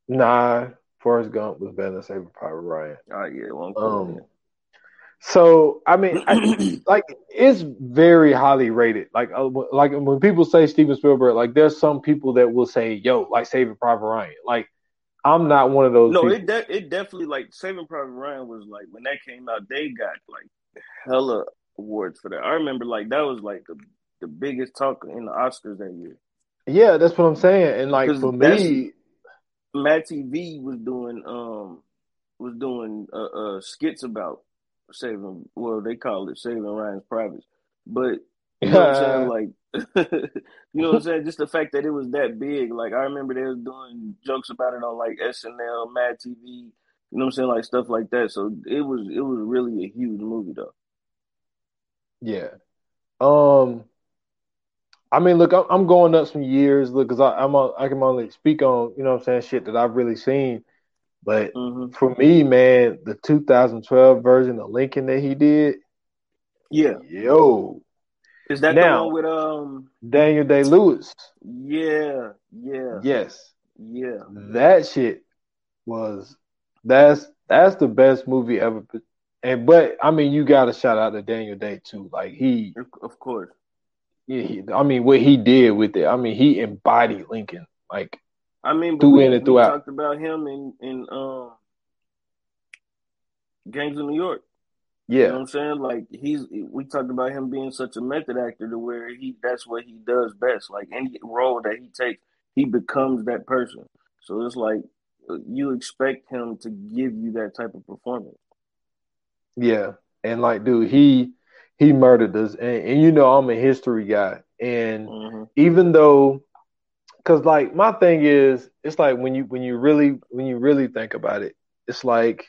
Nah, Forrest Gump was better than Saving Private Ryan. Oh yeah, one Um, So I mean, I, (clears throat) like it's very highly rated. Like uh, like when people say Steven Spielberg, like there's some people that will say, "Yo, like Saving Private Ryan." Like I'm not one of those. no, people. it de- it definitely like Saving Private Ryan was like when that came out, they got like hella awards for that. I remember like that was like the the biggest talk in the Oscars that year. yeah, that's what I'm saying. And like for me, Mad TV was doing um was doing uh, uh skits about saving well they call it saving Ryan's privates. But you know what I'm saying? (laughs) Like (laughs) you know what I'm saying? Just the fact that it was that big. Like I remember they was doing jokes about it on like SNL, Mad TV, you know what I'm saying? Like stuff like that. So it was it was really a huge movie though. yeah. Um, I mean, look, I'm, I'm going up some years, look, because I'm I can only speak on, you know, what I'm saying, shit that I've really seen. But hmm for me, man, the 2012 version of Lincoln that he did, Yeah. yo, Is that Now- the one with um Daniel Day Lewis, yeah, yeah, yes. yeah. that shit was that's that's the best movie ever. And but I mean, you got to shout out to Daniel Day too. Like he, Of- course. he, he- I mean, what he did with it. I mean, he embodied Lincoln. Like I mean, but we, in and we throughout. talked about him in in um, Gangs of New York. You know what yeah, I'm saying? Like he's we talked about him being such a method actor to where he that's what he does best. Like any role that he takes, he becomes that person. So it's like you expect him to give you that type of performance. yeah. And like, dude, he he murdered us. And, and you know, I'm a history guy. And hmm even though because like my thing is it's like when you when you really when you really think about it it's like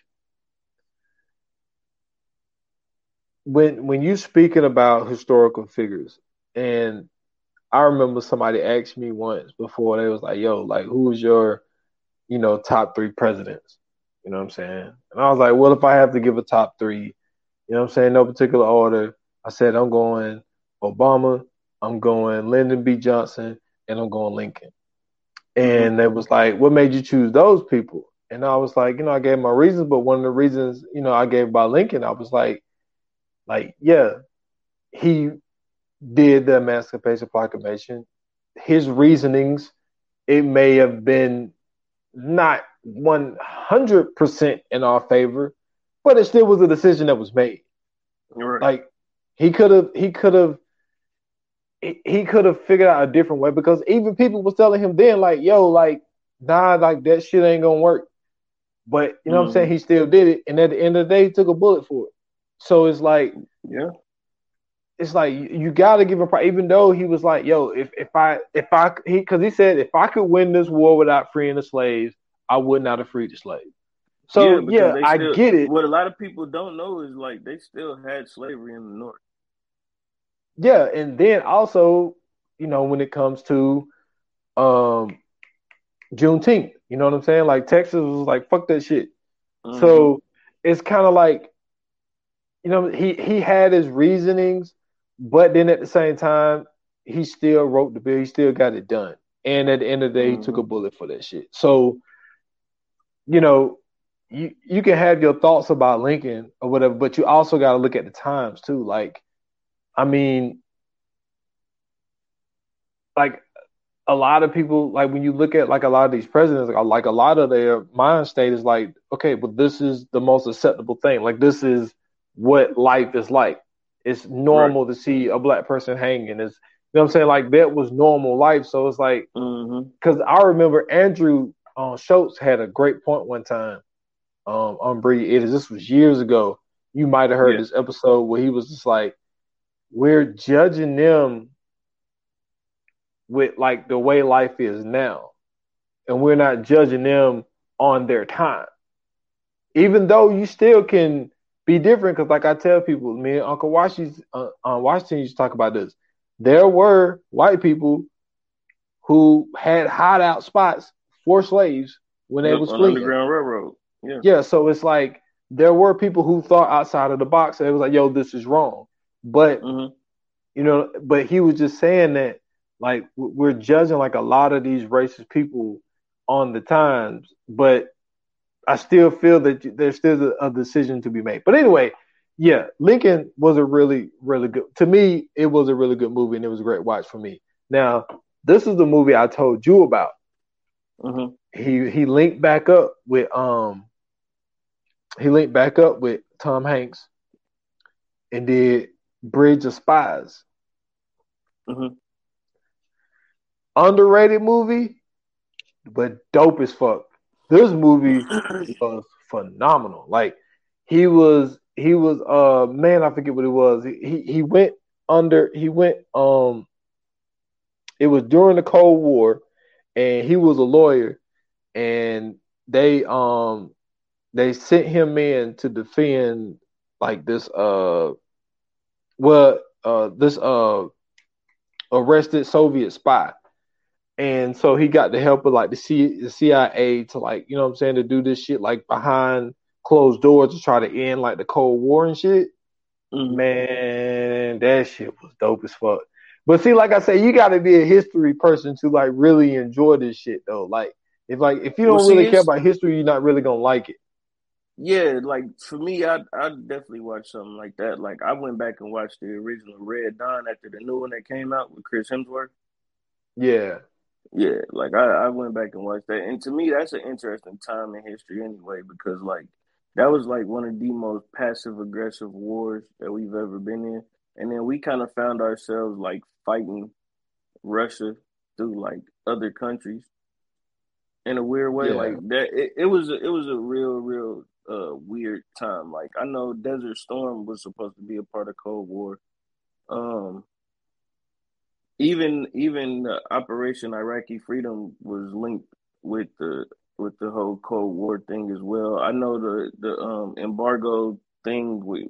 when when you speaking about historical figures and i remember somebody asked me once before they was like yo like who's your you know top three presidents? You know what i'm saying? And i was like well if i have to give a top three you know what i'm saying no particular order i said i'm going obama i'm going lyndon b. Johnson and I'm going Lincoln. And they was like, what made you choose those people? And I was like, you know, I gave my reasons, but one of the reasons, you know, I gave by Lincoln, I was like, like, yeah, he did the Emancipation Proclamation. His reasonings, it may have been not 100% in our favor, but it still was a decision that was made. Right. Like he could have, he could have, he, could have figured out a different way because even people was telling him then, like, yo, like, nah, like that shit ain't gonna work. But you know mm-hmm. what I'm saying? Mm-hmm. He still did it, and at the end of the day, he took a bullet for it. So it's like, yeah, it's like you, you got to give him. Even though he was like, yo, if if I if I he because he said if I could win this war without freeing the slaves, I would not have freed the slaves. So yeah, yeah I get it. What a lot of people don't know is like they still had slavery in the north. Yeah, and then also, you know, when it comes to um Juneteenth, you know what I'm saying? Like Texas was like, fuck that shit. Mm-hmm. So it's kind of like, you know, he he had his reasonings, but then at the same time, he still wrote the bill. He still got it done. And at the end of the day, mm-hmm. he took a mm-hmm. bullet for that shit. So, you know, you you can have your thoughts about Lincoln or whatever, but you also got to look at the times too. Like, I mean, like a lot of people, like when you look at like a lot of these presidents, like, like a lot of their mind state is like, okay, but this is the most acceptable thing. Like this is what life is like. It's normal right. to see a black person hanging. It's you know what I'm saying? Like that was normal life. So it's like because mm-hmm. I remember Andrew uh, Schulz had a great point one time um, on Brilliant Idiots this was years ago. You might have heard yeah. this episode where he was just like, "We're judging them with like the way life is now, and we're not judging them on their time, even though you still can." Be different because, like I tell people, me and Uncle Washington, uh, uh, Washington used to talk about this. There were white people who had hideout spots for slaves when they was fleeing. Underground Railroad. Yeah. Yeah. So it's like there were people who thought outside of the box. And it was like, yo, this is wrong. But mm-hmm. you know, but he was just saying that like we're judging like a lot of these racist people on the times, but I still feel that there's still a, a decision to be made. But anyway, yeah, Lincoln was a really, really good. To me, it was a really good movie, and it was a great watch for me. Now, this is the movie I told you about. Mm-hmm. He he linked back up with um he linked back up with Tom Hanks and did Bridge of Spies. Mm-hmm. Underrated movie, but dope as fuck. This movie (clears throat) was phenomenal. Like he was, he was, uh, man, I forget what it was. He he went under, he went, um, it was during the Cold War, and he was a lawyer, and they, um, they sent him in to defend like this uh well uh this uh arrested Soviet spy. And so he got the help of like the, C- the CIA to like, you know what I'm saying, to do this shit like behind closed doors to try to end like the Cold War and shit. Mm-hmm. Man, that shit was dope as fuck. But see, like I said, you got to be a history person to like really enjoy this shit though. Like, if like if you don't well, really care about history, you're not really gonna like it. Yeah, like for me, I I definitely watch something like that. Like I went back and watched the original Red Dawn after the new one that came out with Chris Hemsworth. Yeah, yeah. Like I I went back and watched that, and to me, that's an interesting time in history anyway, because like that was like one of the most passive aggressive wars that we've ever been in, and then we kind of found ourselves like fighting Russia through like other countries in a weird way. Yeah. Like that, it, it was a, it was a real, real uh, weird time. Like I know Desert Storm was supposed to be a part of Cold War. Um, even even Operation Iraqi Freedom was linked with the with the whole Cold War thing as well. I know the the um, embargo thing with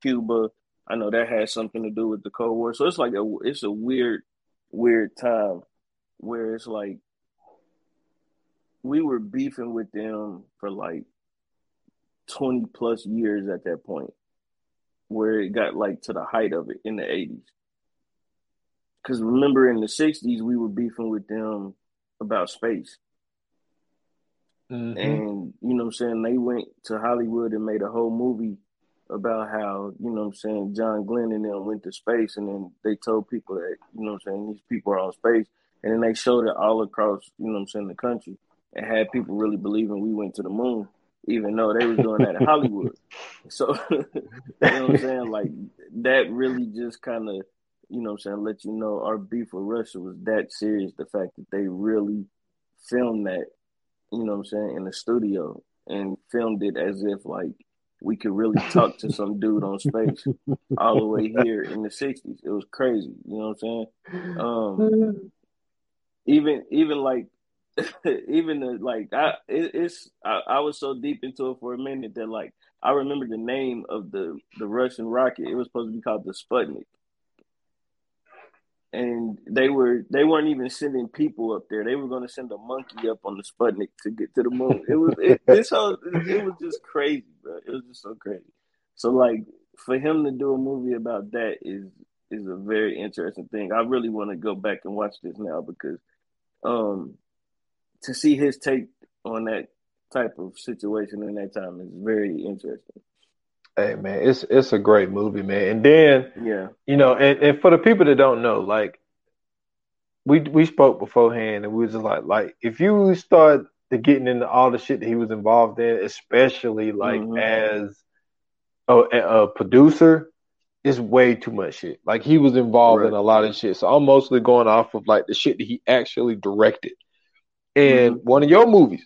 Cuba. I know that has something to do with the Cold War. So it's like a it's a weird weird time where it's like we were beefing with them for like 20 plus years at that point where it got like to the height of it in the 80s. Because remember in the 60s, we were beefing with them about space. Mm-hmm. And, you know I'm saying, they went to Hollywood and made a whole movie about how, you know I'm saying, John Glenn and them went to space and then they told people that, you know I'm saying, these people are on space. And then they showed it all across, you know I'm saying, the country and had people really believing we went to the moon even though they was doing that in Hollywood. (laughs) So (laughs) you know what I'm saying? Like that really just kind of you know what I'm saying, let you know our beef with Russia was that serious. The fact that they really filmed that, you know what I'm saying, in the studio and filmed it as if like we could really talk to some dude on space all the way here in the 60s. It was crazy, you know what I'm saying? Um, (laughs) even even like (laughs) even the, like I it, it's I, I was so deep into it for a minute that like I remember the name of the the Russian rocket. It was supposed to be called the Sputnik and they were they weren't even sending people up there. They were going to send a monkey up on the Sputnik to get to the moon. It was it, (laughs) this whole it was just crazy, bro. It was just so crazy. So like for him to do a movie about that is is a very interesting thing. I really want to go back and watch this now because um to see his take on that type of situation in that time is very interesting. Hey man, it's it's a great movie, man. And then yeah, you know, and, and for the people that don't know, like we we spoke beforehand, and we was just like like if you start to getting into all the shit that he was involved in, especially like mm-hmm. as a, a, producer, it's way too much shit. Like he was involved right. in a lot of shit. So I'm mostly going off of like the shit that he actually directed. And mm-hmm. one of your movies,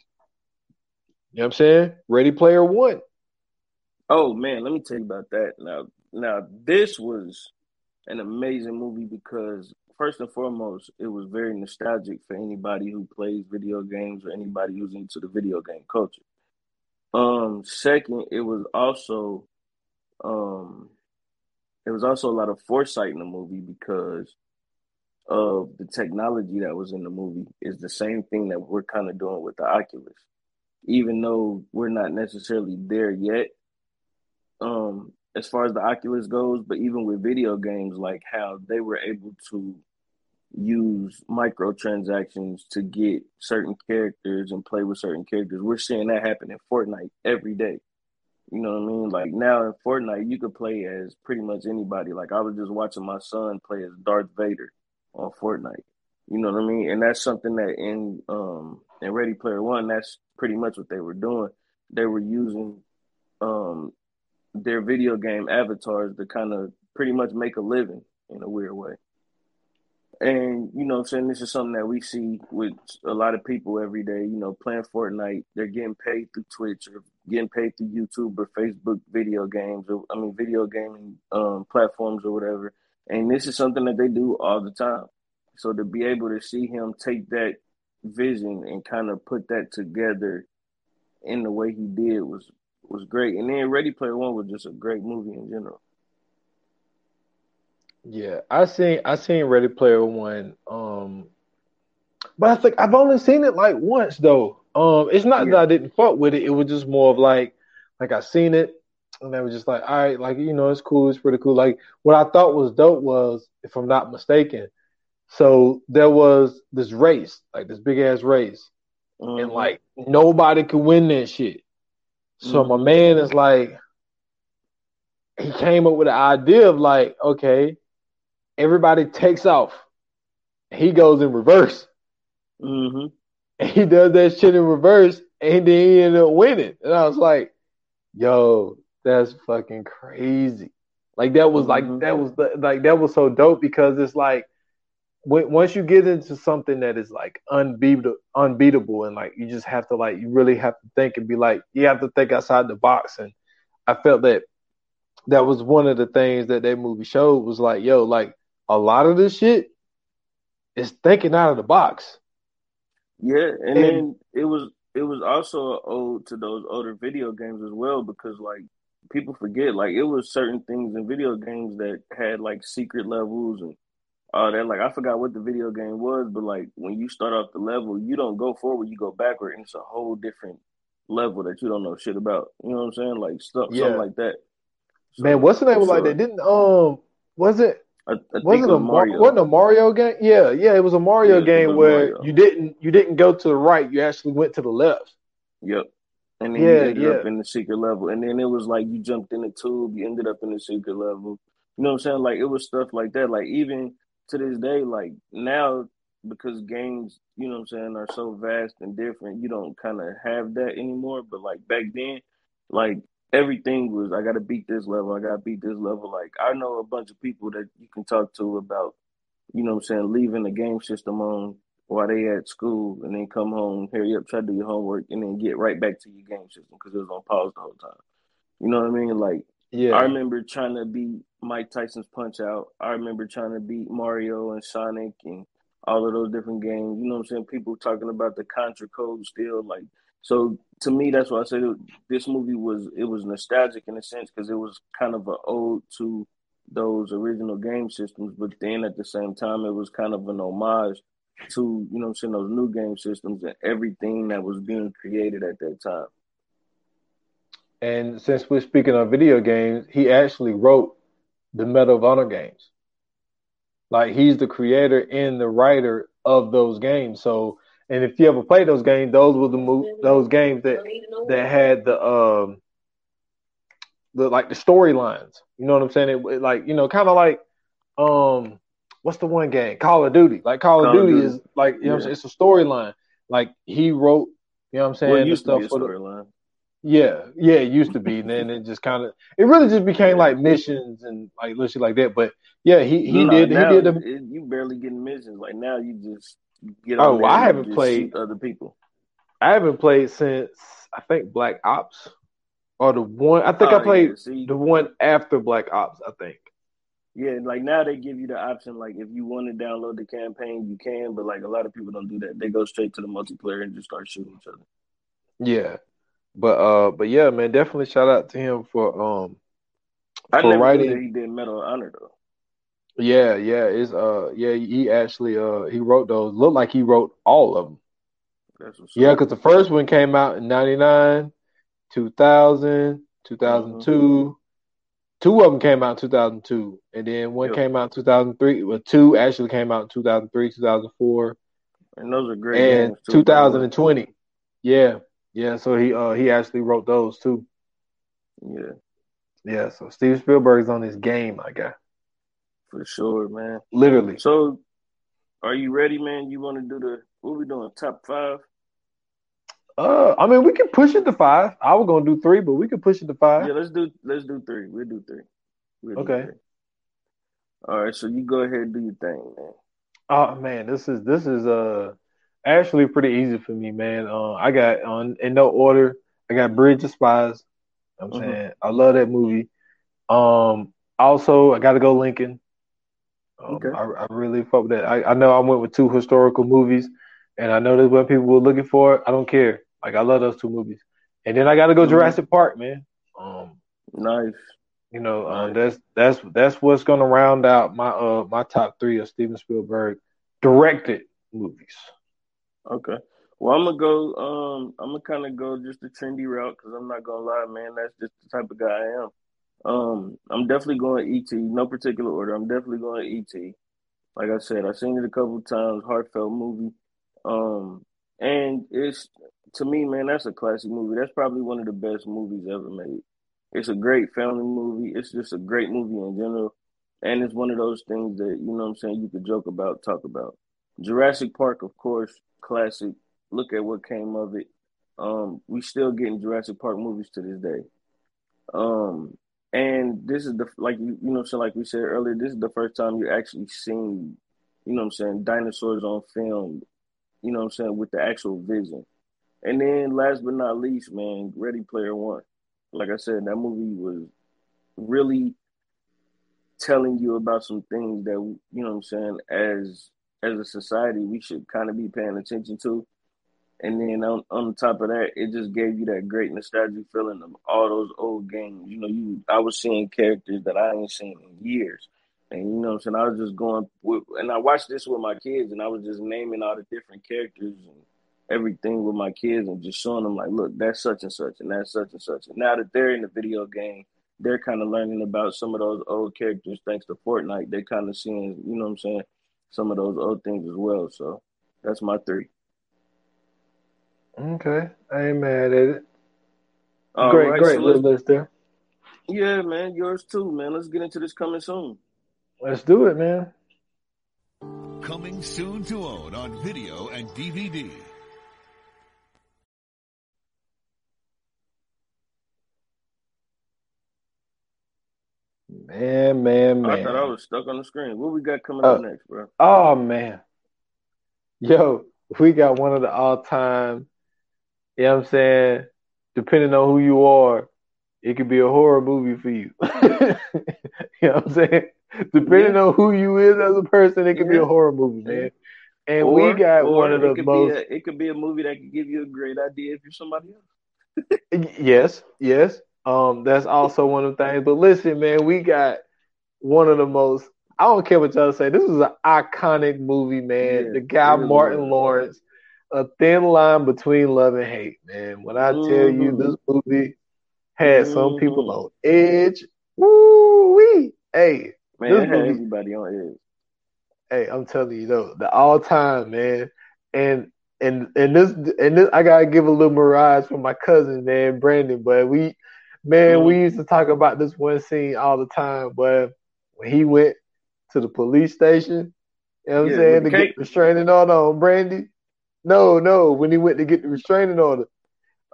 you know what I'm saying? Ready Player One. Oh man, let me tell you about that. Now, now this was an amazing movie because first and foremost, it was very nostalgic for anybody who plays video games or anybody who's into the video game culture. Um, second, it was also um it was also a lot of foresight in the movie because of the technology that was in the movie is the same thing that we're kind of doing with the Oculus. Even though we're not necessarily there yet, um as far as the Oculus goes, but even with video games, like how they were able to use microtransactions to get certain characters and play with certain characters. We're seeing that happen in Fortnite every day. You know what I mean? Like now in Fortnite, you could play as pretty much anybody. Like I was just watching my son play as Darth Vader on Fortnite. You know what I mean? And that's something that in um in Ready Player One, that's pretty much what they were doing. They were using um their video game avatars to kind of pretty much make a living in a weird way. And you know I'm saying this is something that we see with a lot of people every day, you know, playing Fortnite, they're getting paid through Twitch or getting paid through YouTube or Facebook video games or I mean video gaming um, platforms or whatever. And this is something that they do all the time. So to be able to see him take that vision and kind of put that together in the way he did was was great. And then Ready Player One was just a great movie in general. Yeah, I seen I seen Ready Player One. Um, but I think I've only seen it like once though. Um, it's not yeah. that I didn't fuck with it. It was just more of like, like I seen it, and they were just like, all right, like you know, it's cool, it's pretty cool. Like what I thought was dope was, if I'm not mistaken, so there was this race, like this big ass race, mm-hmm. and like nobody could win that shit. So mm-hmm. my man is like, he came up with the idea of like, okay, everybody takes off. He goes in reverse. Mm-hmm. And (laughs) he does that shit in reverse, and then he ended up winning. And I was like, yo, that's fucking crazy. Like that was mm-hmm. like that was like that was so dope because it's like when, once you get into something that is like unbeatable, unbeatable, and like you just have to like you really have to think and be like you have to think outside the box. And I felt that that was one of the things that that movie showed was like, yo, like a lot of this shit is thinking out of the box. Yeah, and, and then it was it was also ode to those older video games as well because like people forget like it was certain things in video games that had like secret levels and uh, that like I forgot what the video game was, but like when you start off the level, you don't go forward, you go backward, and it's a whole different level that you don't know shit about. You know what I'm saying? Like stuff, yeah. something like that. So, Man, what's the name so, like that? Didn't um was it I, I wasn't it a Mario. wasn't a Mario game? Yeah, yeah, it was a Mario yeah, game where Mario. you didn't you didn't go to the right, you actually went to the left. Yep. And then yeah, you ended yeah. up in the secret level. And then it was like you jumped in the tube, you ended up in the secret level. You know what I'm saying? Like it was stuff like that. Like even to this day, like now, because games, you know what I'm saying, are so vast and different, you don't kind of have that anymore. But like back then, like everything was I got to beat this level. I got to beat this level. Like I know a bunch of people that you can talk to about, you know, what I'm saying leaving the game system on while they at school and then come home, hurry up, try to do your homework, and then get right back to your game system because it was on pause the whole time. You know what I mean? Like, yeah, I remember trying to beat Mike Tyson's Punch Out. I remember trying to beat Mario and Sonic and all of those different games. You know what I'm saying? People talking about the Contra code still, like so to me, that's why I said it, this movie was it was nostalgic in a sense because it was kind of an ode to those original game systems, but then at the same time, it was kind of an homage to you know I'm saying those new game systems and everything that was being created at that time. And since we're speaking of video games, he actually wrote the Medal of Honor games. Like he's the creator and the writer of those games. So and if you ever played those games, those were the move those games that that had the um the like the storylines. You know what I'm saying? It, it like you know, kind of like um what's the one game? Call of Duty. Like Call, Call of Duty, Duty, is like you know yeah. what I'm saying. It's a storyline. Like he wrote. You know what I'm saying? Well, used to be a storyline. Yeah, yeah, it used to be, and then it just kind of it really just became like missions and like literally like that. But yeah, he he no, did he did the, it, you barely getting missions. Like now you just get oh, I haven't played other people. I haven't played since I think Black Ops or the one. I think oh, I played yeah, the one after Black Ops. I think. Yeah, like now they give you the option, like if you want to download the campaign, you can, but like a lot of people don't do that. They go straight to the multiplayer and just start shooting each other. Yeah, but uh, but yeah, man, definitely shout out to him for um I for writing. he did Medal of Honor though. Yeah, yeah, it's uh, yeah, he actually uh, he wrote those. Looked like he wrote all of them. yeah, because the first one came out in '99, 2000, 2002. Two of them came out in 2002, and then one yep. came out in 2003. Well, two actually came out in 2003, 2004, and those are great. And 2020, yeah, yeah. So he uh he actually wrote those too. Yeah, yeah. So Steve Spielberg's on this game, I guess. For sure, man. Literally. So, are you ready, man? You want to do the what we doing? Top five? Uh, I mean, we can push it to five. I was gonna do three, but we can push it to five. Yeah, let's do let's do three. We'll do 3 we'll okay. three. All right, so you go ahead and do your thing, man. Oh man, this is this is uh actually pretty easy for me, man. Uh, I got on in no order. I got Bridge of Spies. I'm mm-hmm. saying I love that movie. Um, also I got to go Lincoln. Um, okay. I, I, really fuck with that. I, I know I went with two historical movies, and I know that's what people were looking for. I don't care. Like I love those two movies. And then I got to go mm-hmm. Jurassic Park, man. Um, nice. You know, um, that's that's that's what's gonna round out my uh my top three of Steven Spielberg directed movies. Okay. Well, I'm gonna go. Um, I'm gonna kind of go just the trendy route because I'm not gonna lie, man. That's just the type of guy I am. Um, I'm definitely going ET. No particular order. I'm definitely going ET. Like I said, I've seen it a couple times. Heartfelt movie. Um, and it's to me, man, that's a classic movie. That's probably one of the best movies ever made. It's a great family movie. It's just a great movie in general. And it's one of those things that, you know what I'm saying, you could joke about, talk about. Jurassic Park, of course, classic. Look at what came of it. Um, we still getting Jurassic Park movies to this day. Um, and this is the like you you know so like we said earlier, this is the first time you're actually seeing, you know what I'm saying, dinosaurs on film, you know what I'm saying, with the actual vision. And then last but not least, man, Ready Player One. Like I said, that movie was really telling you about some things that you know what I'm saying, as as a society we should kind of be paying attention to. And then on, on top of that, it just gave you that great nostalgic feeling of all those old games. You know, you I was seeing characters that I ain't seen in years. And you know what I'm saying? I was just going with, and I watched this with my kids and I was just naming all the different characters and everything with my kids and just showing them like, look, that's such and such and that's such and such. And now that they're in the video game, they're kind of learning about some of those old characters thanks to Fortnite. They're kind of seeing, you know what I'm saying, some of those old things as well. So that's my three. Okay, I ain't mad at it. All great, right, great so list there. Yeah, man, yours too, man. Let's get into this coming soon. Let's do it, man. Coming soon to own on video and DVD. Man, man, man. I thought I was stuck on the screen. What we got coming up Oh. next, bro? Oh man. Yo, we got one of the all time, you know what I'm saying? Depending on who you are, it could be a horror movie for you. (laughs) you know what I'm saying? (laughs) Depending on who you is as a person, it could be a horror movie, man. And Or- we got one of the most a, it could be a movie that could give you a great idea if you're somebody else. Yes, yes. Um, that's also one of the things. But listen, man, we got one of the most. I don't care what y'all say. This is an iconic movie, man. Yeah, the guy really Martin was. Lawrence, a thin line between love and hate, man. When I tell you Mhm. this movie had some people Mhm. on edge, woo wee. Hey, Man, This movie- everybody on edge. hey, I'm telling you though, the all time man, and and and this and this, I gotta give a little mirage for my cousin man, Brandon. But we, man, we mm-hmm. used to talk about this one scene all the time. But when he went to the police station, you know what I'm Yeah, saying, to get the restraining order on Brandi. No, no, when he went to get the restraining order,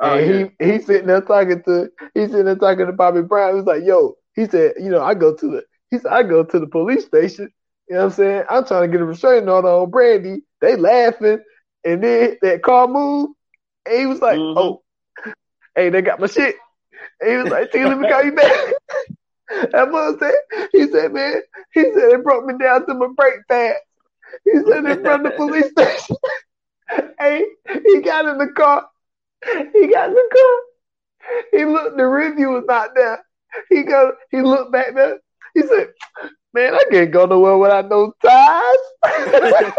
Oh, yeah. he he sitting there talking to he sitting there talking to Bobby Brown. He was like, "Yo," he said, "You know, I go to the he said I go to the police station. You know what I'm saying? I'm trying to get a restraining order on Brandi. They laughing, and then that car moved, and he was like, Mhm. "Oh, hey, they got my shit." And he was like, "T, let me call you back." (laughs) that mother said, he said, "Man, he said they broke me down to my brake pad." He said in front of the police (laughs) station. (laughs) hey, he got in the car. He got in the car. He looked, the review was not there. He go, he looked back there. He said, "Man, I can't go nowhere without no ties." (laughs)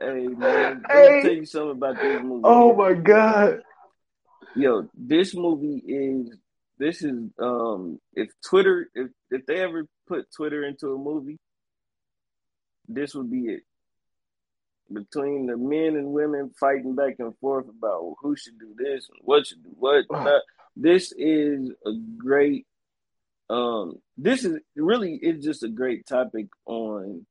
hey man, let me tell you something about this movie. oh my god! Yo, this movie is this is um if Twitter if if they ever put Twitter into a movie, this would be it. Between the men and women fighting back and forth about who should do this and what should do what. not. This is a great um this is really it's just a great topic on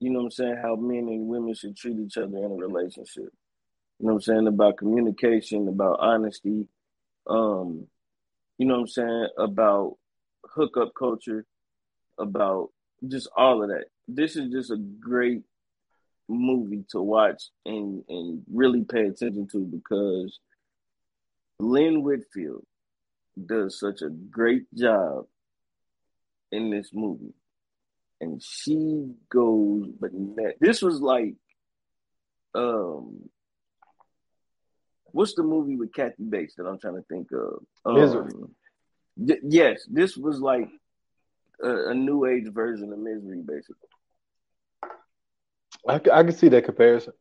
you know what I'm saying, how men and women should treat each other in a relationship. You know what I'm saying? About communication, about honesty, um, you know what I'm saying, about hookup culture, about just all of that. This is just a great movie to watch and, and really pay attention to because Lynn Whitfield does such a great job in this movie. And she goes but this was like um what's the movie with Kathy Bates that I'm trying to think of? Um, Misery. th- yes, this was like a, a new age version of Misery, basically. I, I can see that comparison.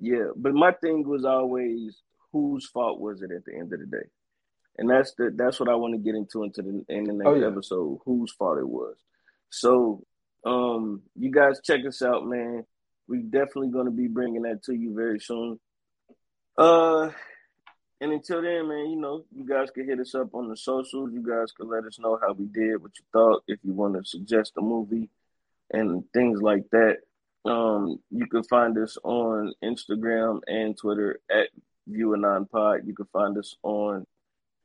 Yeah, but my thing was always whose fault was it at the end of the day, and that's the that's what I want to get into into the in the next Oh, yeah. episode. Whose fault it was. So, um, you guys check us out, man. We definitely going to be bringing that to you very soon. Uh, and until then, man, you know, you guys can hit us up on the socials. You guys can let us know how we did, what you thought, if you want to suggest a movie and things like that. Um, you can find us on Instagram and Twitter at ViewAnon Pod. You can find us on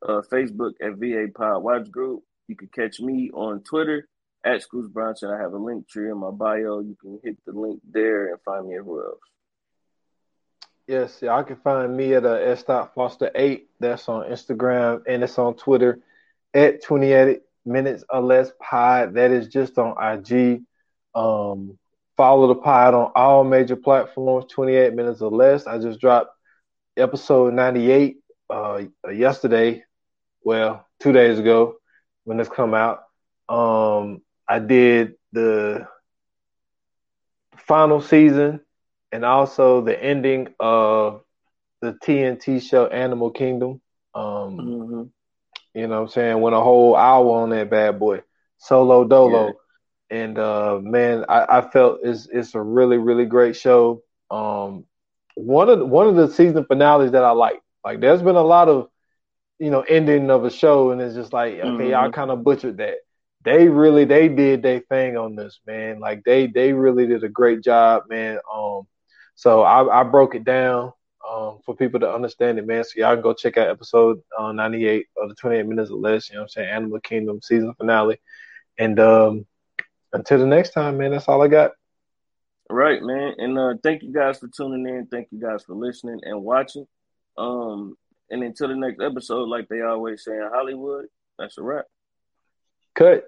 uh, Facebook at VA Pod Watch Group. You can catch me on Twitter at Scoots Bronson. I have a link tree in my bio. You can hit the link there and find me everywhere else. Yes, y'all can find me at uh, S. Foster eight. That's on Instagram and it's on Twitter at twenty eight minutes or less pod. That is just on IG. Um, follow the pod on all major platforms. Twenty eight minutes or less. I just dropped episode ninety eight uh, yesterday. Well, two days ago when this come out. Um, I did the final season and also the ending of the TNT show Animal Kingdom. Um, Mm-hmm. you know what I'm saying? Went a whole hour on that bad boy. Solo dolo. And uh man, I, I felt it's it's a really, really great show. Um one of the, one of the season finales that I like. Like there's been a lot of, you know, ending of a show and it's just like, okay, y'all Mhm. kind of butchered that. They really they did their thing on this, man. Like they they really did a great job, man. Um so I, I broke it down. Um um, for people to understand it, man. So y'all can go check out episode uh, 98 of the 28 minutes or less. You know what I'm saying? Animal Kingdom season finale. And um, until the next time, man, that's all I got. Right, man. And uh, thank you guys for tuning in. Thank you guys for listening and watching. Um, and until the next episode, like they always say in Hollywood, that's a wrap. Cut.